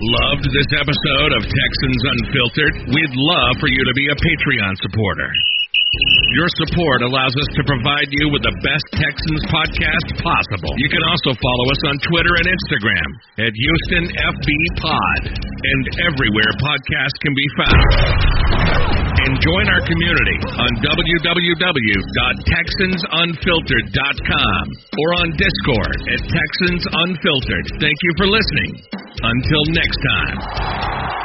Loved this episode of Texans Unfiltered? We'd love for you to be a Patreon supporter. Your support allows us to provide you with the best Texans podcast possible. You can also follow us on Twitter and Instagram at Houston FB Pod and everywhere podcasts can be found. And join our community on www.texansunfiltered.com or on Discord at Texans Unfiltered. Thank you for listening. Until next time.